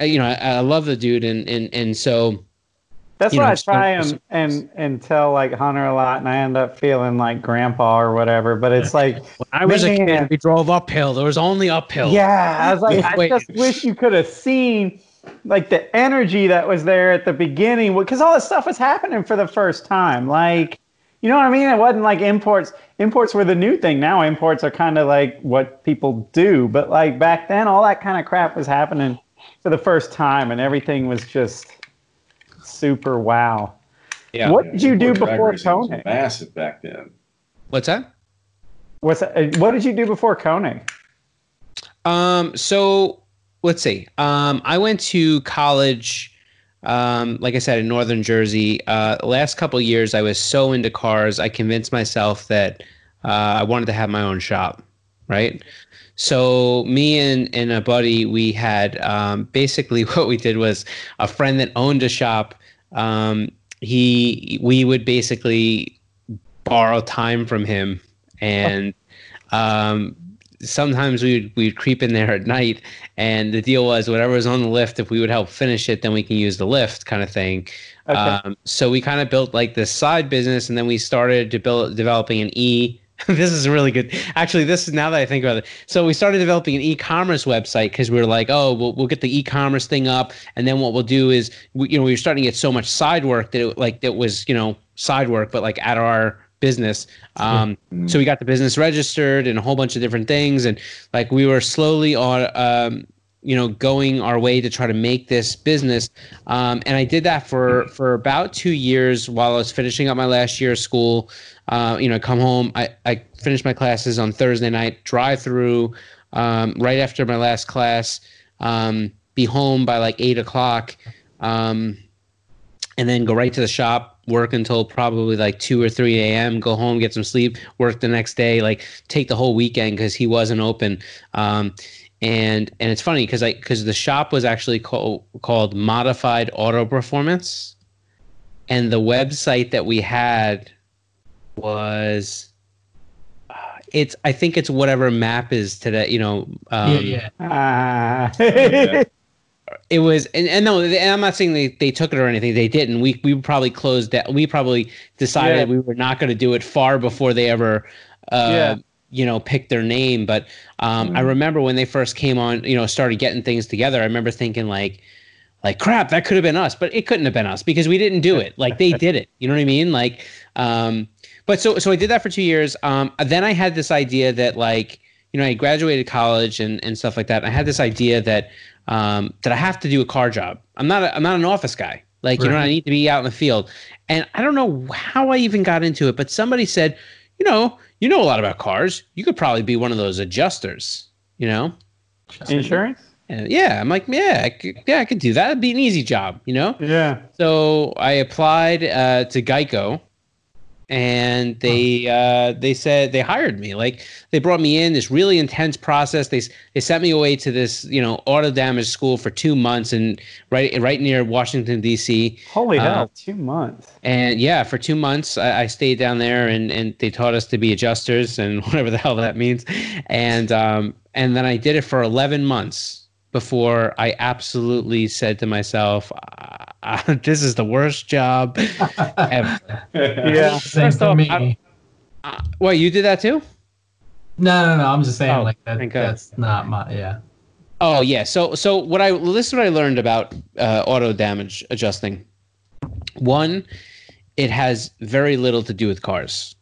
uh, you know, I, I love the dude, and and and so that's know, I try and, and and tell like Hunter a lot, and I end up feeling like grandpa or whatever. But it's like, when I was a Man. kid, we drove uphill. There was only uphill. yeah, I was like, I just wish you could have seen like the energy that was there at the beginning because all this stuff was happening for the first time. Like, you know what I mean? It wasn't like imports. Imports were the new thing. Now imports are kind of like what people do. But like back then, all that kind of crap was happening for the first time, and everything was just super wow. Yeah. What did you do before racing Konig? Massive back then. What's that? What's uh, what did you do before Konig? Um. So let's see. Um. I went to college. Um. Like I said, in Northern Jersey. Uh. Last couple years, I was so into cars. I convinced myself that uh, I wanted to have my own shop. Right. So me and, and a buddy, we had um, basically what we did was a friend that owned a shop. Um, he we would basically borrow time from him, and um, sometimes we'd we'd creep in there at night. And the deal was whatever was on the lift, if we would help finish it, then we can use the lift, kind of thing. Okay. Um, so we kind of built like this side business, and then we started to build developing an e. this is really good. Actually, this is now that I think about it. So we started developing an e-commerce website because we were like, oh, we'll, we'll get the e-commerce thing up, and then what we'll do is, we, you know, we were starting to get so much side work that it, like that was, you know, side work, but like at our business. Um, Mhm. so we got the business registered and a whole bunch of different things, and like we were slowly on, um, you know, going our way to try to make this business. Um, and I did that for for about two years while I was finishing up my last year of school. Uh, you know, come home. I, I finished my classes on Thursday night, drive through um, right after my last class, um, be home by like eight o'clock. Um, and then go right to the shop, work until probably like 2 or 3 a.m., go home, get some sleep, work the next day, like take the whole weekend because he wasn't open. Um, and and it's funny because I because the shop was actually called called Modified Auto Performance, and the website that we had was uh, it's I think it's whatever map is today. You know, um, yeah, yeah. Ah. Yeah. it was and, and no and i'm not saying they, they took it or anything they didn't we we probably closed that we probably decided Yeah. we were not going to do it far before they ever uh Yeah. you know picked their name but um i remember when they first came on you know started getting things together i remember thinking like like crap that could have been us but it couldn't have been us because we didn't do it like they did it you know what i mean like um but so so i did that for two years um then i had this idea that like you know i graduated college and and stuff like that i had this idea that um, that I have to do a car job. I'm not a, I'm not an office guy. Like you know, I need to be out in the field. And I don't know how I even got into it, but somebody said, you know, you know a lot about cars. You could probably be one of those adjusters. You know, Insurance? and yeah, I'm like, yeah, I could, yeah, I could do that. It'd be an easy job. You know. Yeah. So I applied uh, to Geico, and they uh, they said they hired me. Like they brought me in this really intense process. They they sent me away to this you know auto damage school for two months and right right near Washington D.C. Holy Uh, hell, two months. And yeah, for two months I, I stayed down there, and and they taught us to be adjusters and whatever the hell that means. And um and then I did it for eleven months before I absolutely said to myself, uh, "This is the worst job ever." Yeah. Same First for off, me. I- Uh, well, you did that too? No, no, no. I'm just saying Oh, like that. That's not my. Yeah. Oh yeah. So so what I this is what I learned about uh, auto damage adjusting. One, it has very little to do with cars.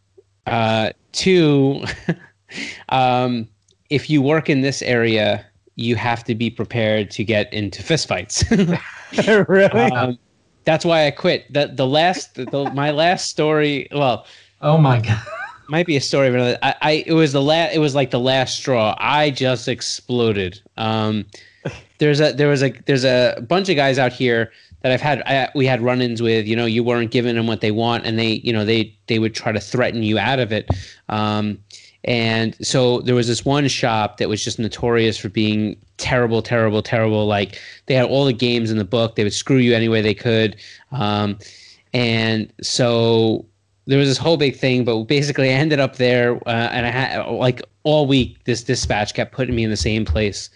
Uh, two, um, if you work in this area, you have to be prepared to get into fistfights. really? um, that's why I quit. The the last the, my last story. Well, Oh my god. might be a story of another. I, I it was the last. It was like the last straw. I just exploded. Um, there's a there was a there's a bunch of guys out here that I've had I, we had run-ins with. You know, you weren't giving them what they want, and they you know they they would try to threaten you out of it. Um, and so there was this one shop that was just notorious for being terrible, terrible, terrible. Like they had all the games in the book. They would screw you any way they could. Um, and so there was this whole big thing, but basically I ended up there, uh, and I had like all week this dispatch kept putting me in the same place,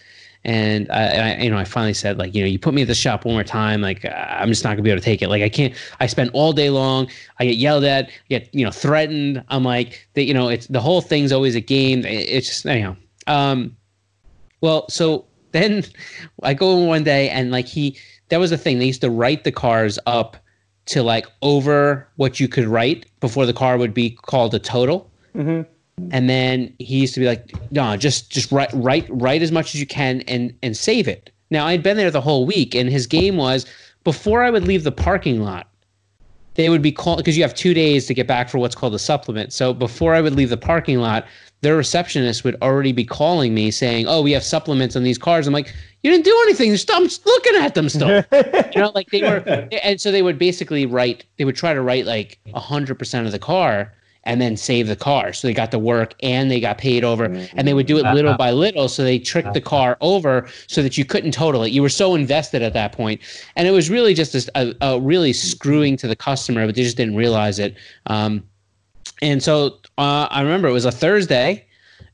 and I, I, you know, I finally said like, you know, you put me at the shop one more time, like I'm just not gonna be able to take it. Like I can't. I spend all day long. I get yelled at, get you know threatened. I'm like, that you know, it's the whole thing's always a game. It's just anyhow. Um, well, so then I go one day and like he, that was the thing. They used to write the cars up to like over what you could write before the car would be called a total. Mhm. And then he used to be like, no, just just write write write as much as you can and and save it. Now I'd been there the whole week, and his game was before I would leave the parking lot, they would be called because you have two days to get back for what's called a supplement. So before I would leave the parking lot, their receptionist would already be calling me saying, "Oh, we have supplements on these cars." I'm like, "You didn't do anything. I'm looking at them still." you know, like they were, and so they would basically write. They would try to write like hundred percent of the car, and then save the car. So they got the work and they got paid over, and they would do it little by little. So they tricked the car over so that you couldn't total it. You were so invested at that point, and it was really just a, a, a really screwing to the customer, but they just didn't realize it. Um, and so uh, I remember it was a Thursday,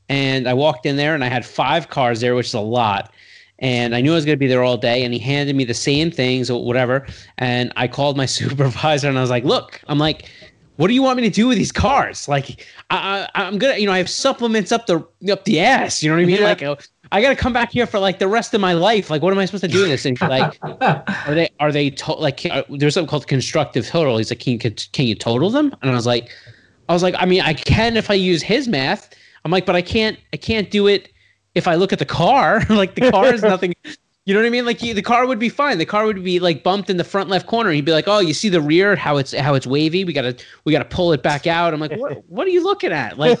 and I walked in there and I had five cars there, which is a lot. And I knew I was going to be there all day. And he handed me the same things or whatever. And I called my supervisor and I was like, "Look, I'm like, what do you want me to do with these cars? Like, I, I, I'm gonna, you know, I have supplements up the up the ass. You know what I mean? Like, uh, I got to come back here for like the rest of my life. Like, what am I supposed to do with this? And like, are they are they to- like uh, there's something called constructive total he's like can you, can you total them and i was like i was like i mean i can if i use his math i'm like but i can't i can't do it if i look at the car like the car is nothing you know what i mean? Like you, the car would be fine. The car would be like bumped in the front left corner. He'd be like oh you see the rear? How it's how it's wavy? We gotta we gotta pull it back out. I'm like what, what are you looking at? Like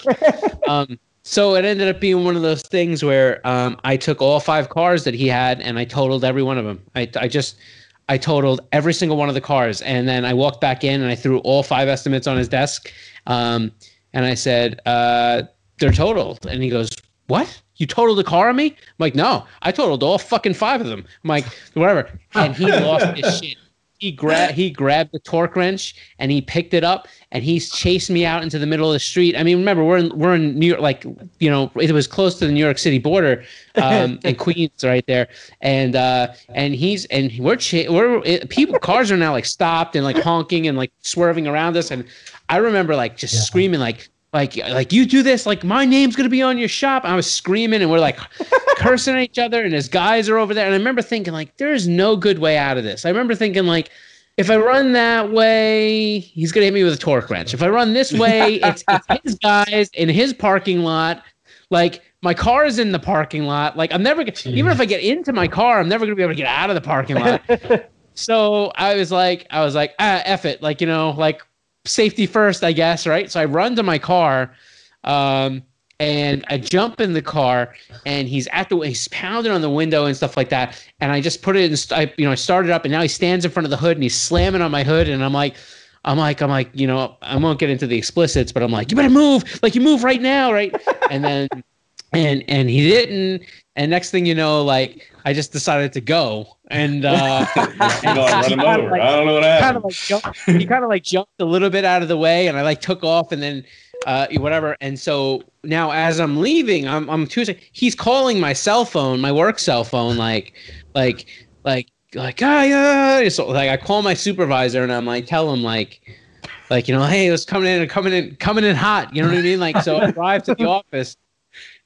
um so it ended up being one of those things where um, I took all five cars that he had and I totaled every one of them. I, I just, I totaled every single one of the cars, and then I walked back in and I threw all five estimates on his desk, um, and I said, uh, "They're totaled." And he goes, "What? You totaled a car on me?" I'm like, "No, I totaled all fucking five of them." I'm like, "Whatever," and he lost his shit. He grabbed he grabbed the torque wrench and he picked it up and he's chased me out into the middle of the street. I mean, remember we're in we're in New York, like you know, it was close to the New York City border, um, and Queens right there, and uh, and he's and we're cha- we're it, people cars are now like stopped and like honking and like swerving around us, and I remember like just Yeah. screaming like like like you do this like my name's gonna be on your shop. I was screaming and we're like cursing at each other, and his guys are over there, and I remember thinking like there is no good way out of this. I remember thinking like if I run that way, he's gonna hit me with a torque wrench. If I run this way, it's, it's his guys in his parking lot. Like my car is in the parking lot. Like I'm never gonna, even if I get into my car, I'm never gonna be able to get out of the parking lot. so I was like, I was like, ah, F it. Like, you know, like safety first, I guess, right? So I run to my car. Um, and I jump in the car, and he's at the he's pounding on the window and stuff like that. And I just put it in, I, you know, I started up, and now he stands in front of the hood and he's slamming on my hood, and I'm like, I'm like, I'm like, you know, I won't get into the explicits, but I'm like, you better move, like you move right now, right? and then, and and he didn't, and next thing you know, like I just decided to go, and uh, run him over. like- I don't know what happened. like jumped, he kind of like jumped a little bit out of the way, and I like took off, and then uh, whatever. And so now, as I'm leaving, I'm I'm Tuesday. He's calling my cell phone, my work cell phone, like like like like ah yeah. So like I call my supervisor, and I'm like tell him like. Like you know, hey, it was coming in, and coming in, coming in hot. You know what I mean? Like, so I arrive to the office,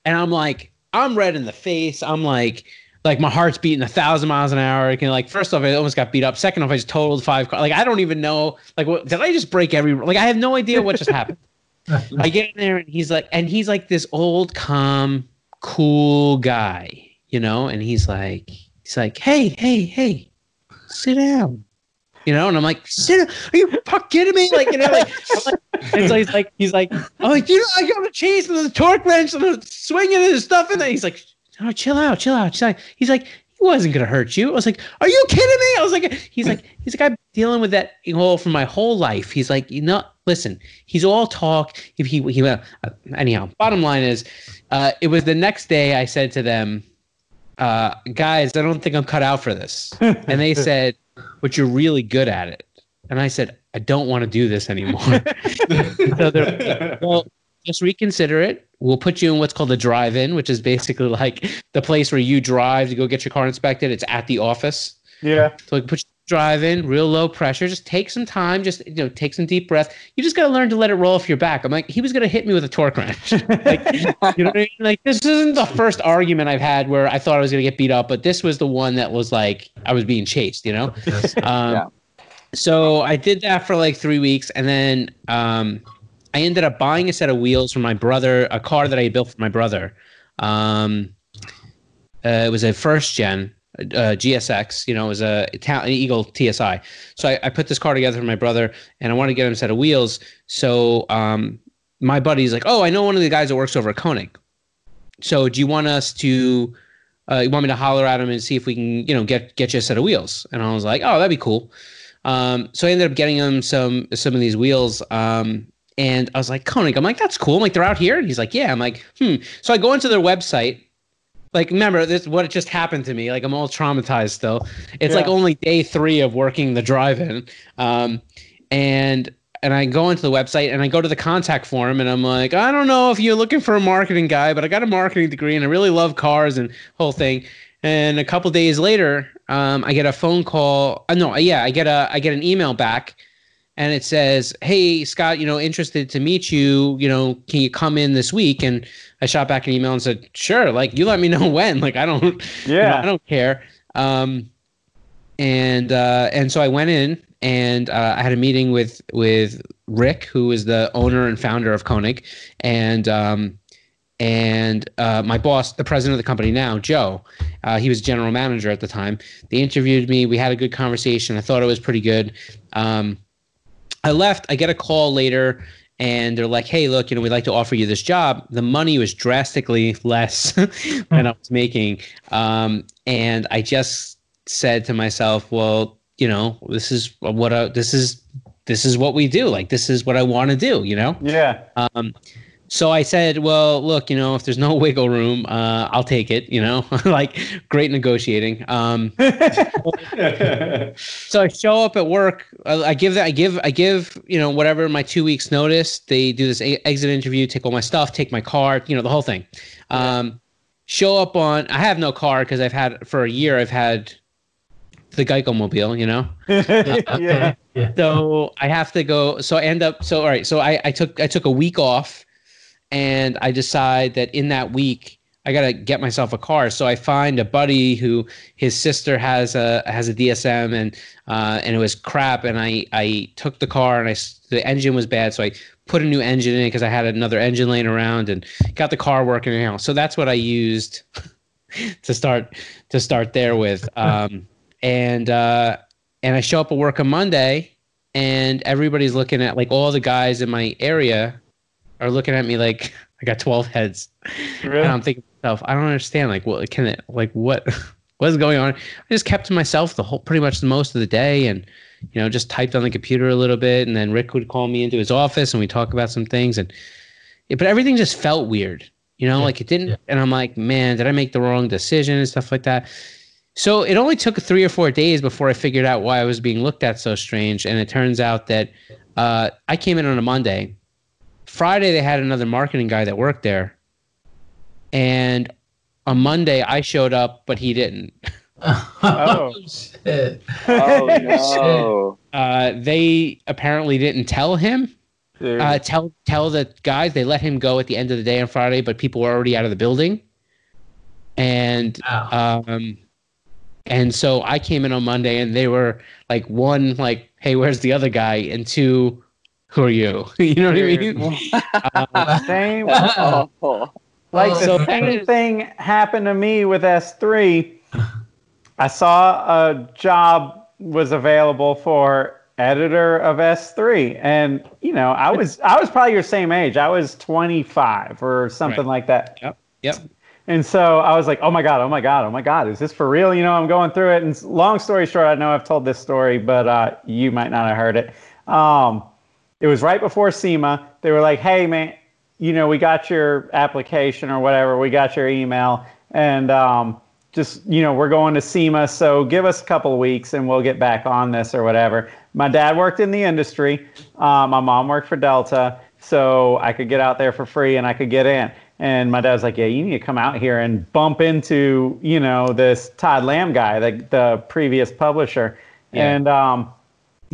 and I'm like, I'm red in the face. I'm like, like my heart's beating a thousand miles an hour. You know, like first off, I almost got beat up. Second off, I just totaled five cars. Like I don't even know. Like, what did I just break every? Like I have no idea what just happened. I get in there and he's like, and he's like this old, calm, cool guy, you know. And he's like, he's like, hey, hey, hey, sit down. You know, and I'm like, sit. Are you fucking kidding me? Like, you know, like, like and so he's like, he's like, oh, like, you know, I got a chase and the torque wrench and the swinging and stuff in there. He's like, oh, chill out, chill out, chill out. He's like, he wasn't gonna hurt you. I was like, are you kidding me? I was like, he's like, he's like, I'm dealing with that all for my whole life. He's like, you know, listen, he's all talk. If he, he, uh, anyhow, bottom line is, uh, it was the next day. I said to them, uh, guys, I don't think I'm cut out for this. And they said, but you're really good at it. And I said, I don't want to do this anymore. so they're well, just reconsider it. We'll put you in what's called a drive-in, which is basically like the place where you drive to go get your car inspected. It's at the office. Yeah. So we put you drive in, real low pressure. Just take some time. Just you know, take some deep breath. You just got to learn to let it roll off your back. I'm like, he was gonna hit me with a torque wrench. like, you know what I mean? Like this isn't the first argument I've had where I thought I was gonna get beat up, but this was the one that was like I was being chased. You know. Um, Yeah. So I did that for like three weeks, and then um, I ended up buying a set of wheels for my brother, a car that I built for my brother. Um, uh, it was a first gen uh, GSX. You know, it was a Talon Eagle TSI. So I, I put this car together for my brother, and I wanted to get him a set of wheels. So um, my buddy's like, "Oh, I know one of the guys that works over at Konig. So do you want us to?" Uh, you want me to holler at him and see if we can, you know, get get you a set of wheels? And I was like, oh, that'd be cool. Um, so I ended up getting him some some of these wheels. Um, and I was like, Konig, I'm like, that's cool. I'm like, they're out here. And he's like, yeah. I'm like, hmm. So I go into their website. Like, remember this? What just happened to me? Like, I'm all traumatized still. It's like only day three of working the drive-in. Um, and and I go into the website and I go to the contact form and I'm like, I don't know if you're looking for a marketing guy, but I got a marketing degree and I really love cars and whole thing. And a couple days later, um, I get a phone call. Uh, no, yeah, I get a I get an email back, and it says, "Hey Scott, you know, interested to meet you. You know, can you come in this week?" And I shot back an email and said, "Sure. Like, you let me know when. Like, I don't, you know, Yeah. I don't care." Um, and uh, and so I went in and uh, I had a meeting with with Rick, who is the owner and founder of Konig, and um, and uh, my boss, the president of the company now, Joe. Uh, he was general manager at the time. They interviewed me. We had a good conversation. I thought it was pretty good. Um, I left. I get a call later, and they're like, "Hey, look, you know, we'd like to offer you this job." The money was drastically less than I was making, um, and I just said to myself, "Well, you know, this is what I, this is this is what we do. Like this is what I want to do. You know. Yeah. Um, so I said, well, look, you know, if there's no wiggle room, uh, I'll take it. You know, like great negotiating. Um, so I show up at work. I, I give that. I give. I give. You know, whatever my two weeks notice. They do this a- exit interview, take all my stuff, take my car. You know, the whole thing. Um, show up on. I have no car because I've had for a year. I've had the Geico mobile. You know. yeah. Yeah. So I have to go. So I end up. So all right. So I, I took I took a week off, and I decide that in that week I gotta get myself a car. So I find a buddy who his sister has a has a DSM and uh, and it was crap. And I I took the car and I the engine was bad. So I put a new engine in it because I had another engine laying around and got the car working. You know. So that's what I used to start to start there with. Um, and uh, and I show up at work on Monday, and everybody's looking at like all the guys in my area are looking at me like I got twelve heads, Really? and I'm thinking to myself, I don't understand. Like, what can it? Like, what? What's going on? I just kept to myself the whole, pretty much the most of the day, and you know, just typed on the computer a little bit, and then Rick would call me into his office, and we talk about some things, and yeah, but everything just felt weird. You know, Yeah. like it didn't, Yeah. and I'm like, man, did I make the wrong decision and stuff like that? So it only took three or four days before I figured out why I was being looked at so strange. And it turns out that uh, I came in on a Monday. Friday, they had another marketing guy that worked there. And on Monday, I showed up, but he didn't. Oh. shit. Oh no! Uh, they apparently didn't tell him. Uh, tell tell the guys they let him go at the end of the day on Friday, but people were already out of the building. And Wow. Um, and so I came in on Monday, and they were like, one, like, "Hey, where's the other guy?" and two, "Who are you?" you know what I mean? Uh, Same. Oh. Like the that same is- thing happened to me with S3. I saw a job was available for editor of S3 and you know, I was I was probably your same age. I was 25 or something Right. like that. Yep. Yep. And so I was like, "Oh my god, oh my god, oh my god, is this for real?" You know, I'm going through it and long story short, I know I've told this story, but uh, you might not have heard it. Um, it was right before SEMA. They were like, "Hey, man, you know, we got your application or whatever. We got your email, and um, just you know, we're going to SEMA. So give us a couple of weeks, and we'll get back on this or whatever." My dad worked in the industry. Uh, my mom worked for Delta, so I could get out there for free and I could get in. And my dad was like, "Yeah, you need to come out here and bump into you know this Todd Lamb guy, the the previous publisher." Yeah. And um,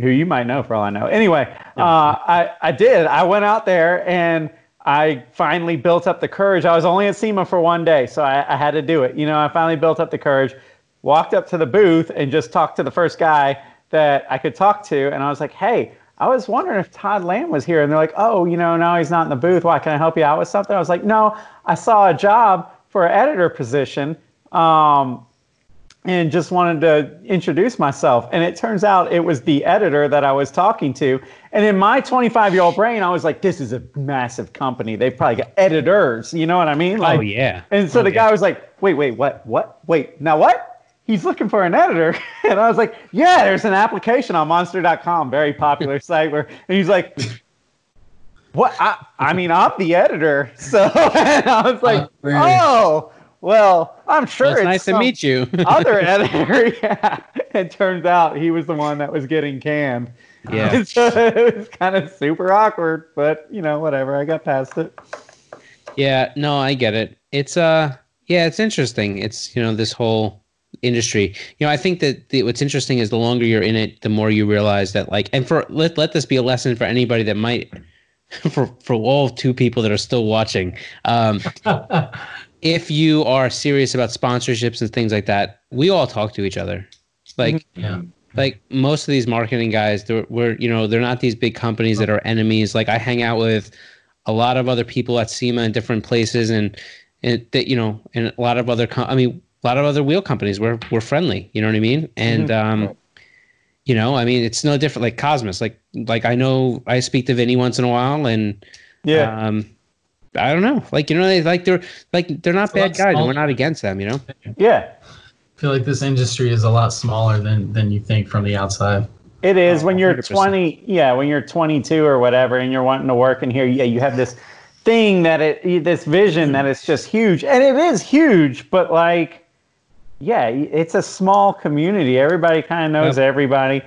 who you might know for all I know. Anyway, uh, I, I did. I went out there and I finally built up the courage. I was only at SEMA for one day, so I, I had to do it. You know, I finally built up the courage, walked up to the booth and just talked to the first guy that I could talk to. And I was like, hey, I was wondering if Todd Lamb was here. And they're like, oh, you know, now he's not in the booth. Why can I help you out with something? I was like, no, I saw a job for an editor position. Um, and just wanted to introduce myself. And it turns out it was the editor that I was talking to. And in my 25 year old brain, I was like, this is a massive company. They've probably got editors. You know what I mean? Oh, like, oh yeah. And so Oh, the yeah. guy was like, wait, wait, what? What? Wait, now what? He's looking for an editor. And I was like, yeah, there's an application on monster.com, very popular site where, and he's like, what? I, I mean, I'm the editor. So and I was like, Oh, oh, well, I'm sure Well, it's it's nice to meet you. other editor. Yeah. It turns out he was the one that was getting canned. yeah. And so it was kind of super awkward, but you know, whatever. I got past it. Yeah, no, I get it. It's uh yeah, it's interesting. It's you know this whole industry. You know, I think that the, what's interesting is the longer you're in it, the more you realize that like and for let let this be a lesson for anybody that might for for all two people that are still watching. Um if you are serious about sponsorships and things like that, we all talk to each other. Like yeah. like most of these marketing guys they're we're you know they're not these big companies that are enemies like i hang out with a lot of other people at sema in different places and and that you know and a lot of other com- i mean a lot of other wheel companies we're we're friendly you know what i mean and um you know i mean it's no different like Cosmis like like i know i speak to vinny once in a while and Yeah. um i don't know like you know they like they're like they're not a bad guys and smaller. we're not against them you know Yeah. I feel like this industry is a lot smaller than than you think from the outside. It is Oh, when you're 100%. 20, yeah, when you're 22 or whatever, and you're wanting to work in here. Yeah, you have this thing that it, this vision that it's just huge, and it is huge. But like, yeah, it's a small community. Everybody kind of knows Yep. everybody,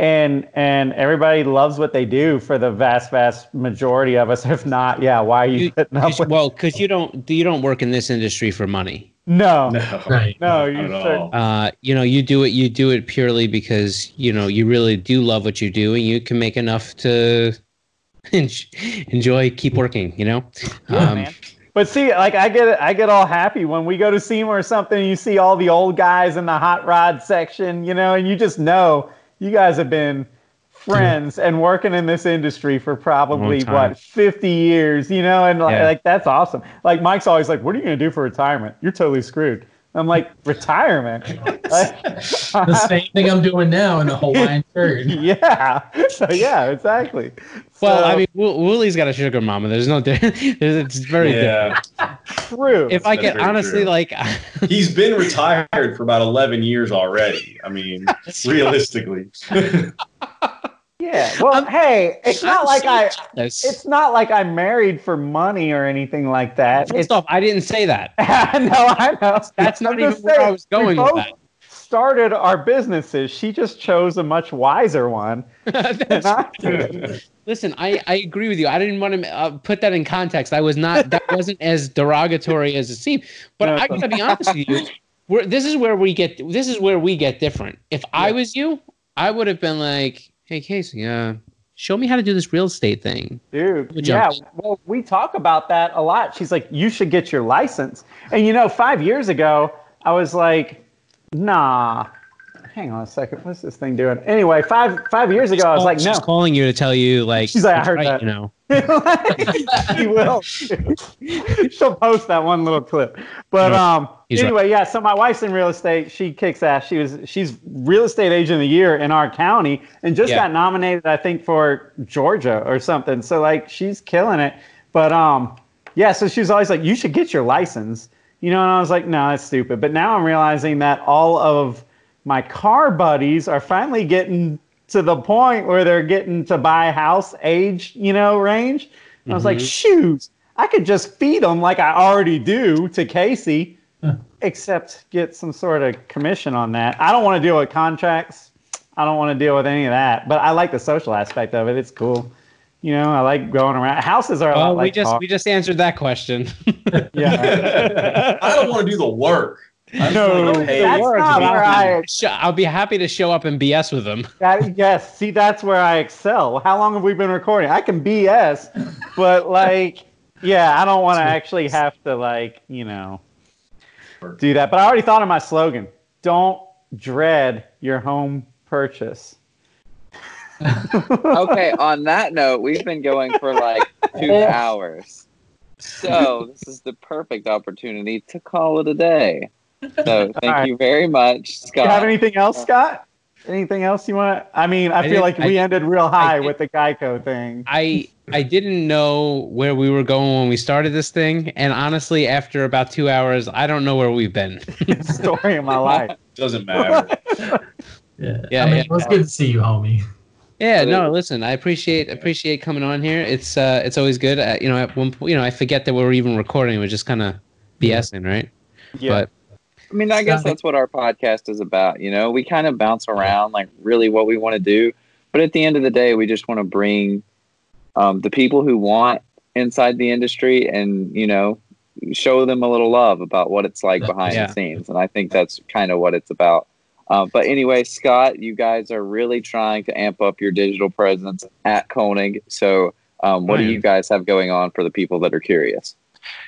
and and everybody loves what they do. For the vast, vast majority of us, if not, yeah, why are you, You- putting up 'cause- with? well, because you don't you don't work in this industry for money. No, No, Right. no, you at. Uh, you know, you do it. You do it purely because you know you really do love what you do, and you can make enough to enjoy, keep working. You know. Yeah, Um, man. But see, like I get I get all happy when we go to SEMA or something. And you see all the old guys in the hot rod section, you know, and you just know you guys have been friends and working in this industry for probably what 50 years, you know, and like, Yeah. like that's awesome. Like Mike's always like, "What are you gonna do for retirement? You're totally screwed." I'm like, "Retirement? Like, The same thing I'm doing now in a Hawaiian shirt. yeah, so yeah, exactly." Well, So, I mean, Wo- Woolie's got a sugar mama. There's no. di- There's, it's very. different. True. If I That's can very honestly, true. like, he's been retired for about eleven years already. I mean, realistically, yeah, well, hey, it's not I'm like so I. jealous. It's not like I'm married for money or anything like that. It's First off, I didn't say that. no, I know. That's not I'm even just where I was going we with that. Started our businesses. She just chose a much wiser one. I. Listen, I, I agree with you. I didn't want to uh, put that in context. I was not. That wasn't as derogatory as it seemed. But No, I gotta be honest with you. We're, this is where we get. This is where we get different. If I was you, I would have been like, "Hey, Casey, uh, show me how to do this real estate thing." Dude, yeah. Well, we talk about that a lot. She's like, you should get your license. And you know, five years ago, I was like, nah. Hang on a second. What's this thing doing? Anyway, five five years ago, I was like, no. She's calling you to tell you, like, She's like, I heard right," that. You know. he will. She'll post that one little clip. But um, he's anyway, yeah. So my wife's in real estate. She kicks ass. She was she's real estate agent of the year in our county, and just Yeah. got nominated, I think, for Georgia or something. So like, she's killing it. But um, yeah. So she's always like, you should get your license. You know, and I was like, no, that's stupid. But now I'm realizing that all of my car buddies are finally getting to the point where they're getting to buy house age, you know, range. And I was like, mm-hmm. shoot, I could just feed them like I already do to Casey, except get some sort of commission on that. I don't want to deal with contracts. I don't want to deal with any of that. But I like the social aspect of it. It's cool. You know, I like going around. Houses are a Well, lot we like just cars. we just answered that question. yeah. I don't want to do the work. I just No, wanna pay. that's work, not where I'll I be- sh- I'll be happy to show up and BS with them. That, yes, see, that's where I excel. How long have we been recording? I can BS, but like, yeah, I don't want to actually have to like, you know, do that. But I already thought of my slogan: "Don't dread your home purchase." Okay, on that note, we've been going for like two hours. So this is the perfect opportunity to call it a day. So thank right. you very much, Do Scott. you have anything else, uh, Scott? Anything else you want? I mean, I, I feel did- like I- we ended real high did- with the Geico thing. I I didn't know where we were going when we started this thing, and honestly, after about two hours, I don't know where we've been. Story of my life. Doesn't matter. Yeah, Yeah, I mean, yeah. it was good to see you, homie. Yeah, no, listen, I appreciate appreciate coming on here. It's uh, it's always good. Uh, you know, at one point, you know, I forget that we're even recording. We're just kind of BSing, right? Yeah. But I mean, I guess that's what our podcast is about. You know, we kind of bounce around like really what we want to do, but at the end of the day, we just want to bring um, the people who want inside the industry and you know show them a little love about what it's like behind Yeah. the scenes, and I think that's kind of what it's about. Uh, but anyway, Scott, you guys are really trying to amp up your digital presence at Konig. So, um, what do you guys have going on for the people that are curious?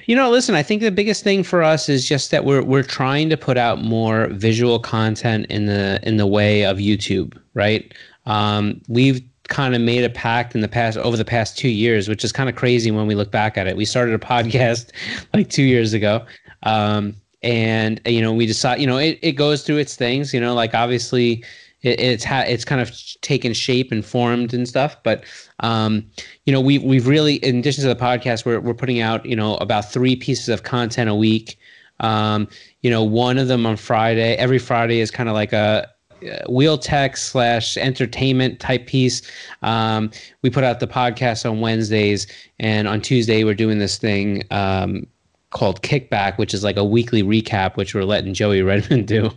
You know, listen, I think the biggest thing for us is just that we're we're trying to put out more visual content in the in the way of YouTube, right? Um, we've kind of made a pact in the past over the past two years, which is kind of crazy when we look back at it. We started a podcast like two years ago. Um, and you know, we decide, you know, it, it goes through its things, you know, like obviously it, it's ha- it's kind of taken shape and formed and stuff, but um, you know, we we've really, in addition to the podcast, we're we're putting out, you know, about three pieces of content a week. Um, you know, one of them on Friday. Every Friday is kind of like a uh, wheel tech slash entertainment type piece. Um, we put out the podcast on Wednesdays, and on Tuesday we're doing this thing um, called Kickback, which is like a weekly recap, which we're letting Joey Redmond do.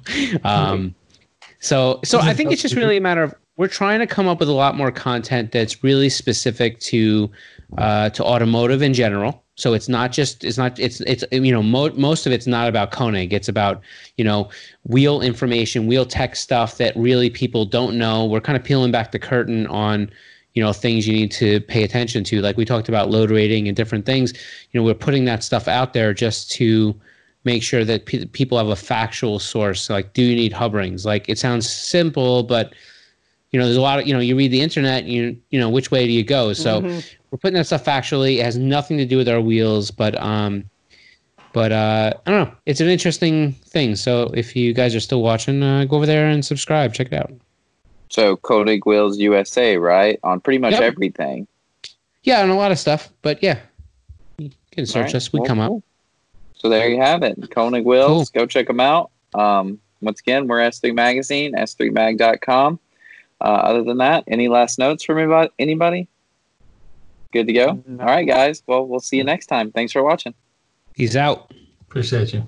Um, so, so I think it's just really a matter of we're trying to come up with a lot more content that's really specific to uh, to automotive in general. So it's not just it's not it's it's you know mo- most of it's not about Konig. It's about you know wheel information, wheel tech stuff that really people don't know. We're kind of peeling back the curtain on you know things you need to pay attention to. Like we talked about load rating and different things. You know we're putting that stuff out there just to make sure that pe- people have a factual source. Like do you need hub rings? Like it sounds simple, but you know there's a lot of you know you read the internet you you know which way do you go so Mhm. we're putting that stuff factually it has nothing to do with our wheels but um but uh i don't know it's an interesting thing so if you guys are still watching uh, go over there and subscribe check it out So Konig Wheels USA, right? On pretty much Yep. everything. yeah and a lot of stuff but yeah you can search Alright, us we well, come up. So there you have it. Konig Wheels. Go check them out. Um, once again, we're S3 Magazine, s3mag.com. Uh, other than that, any last notes from anybody? anybody? Good to go? All right, guys. Well, we'll see you next time. Thanks for watching. he's out Appreciate you.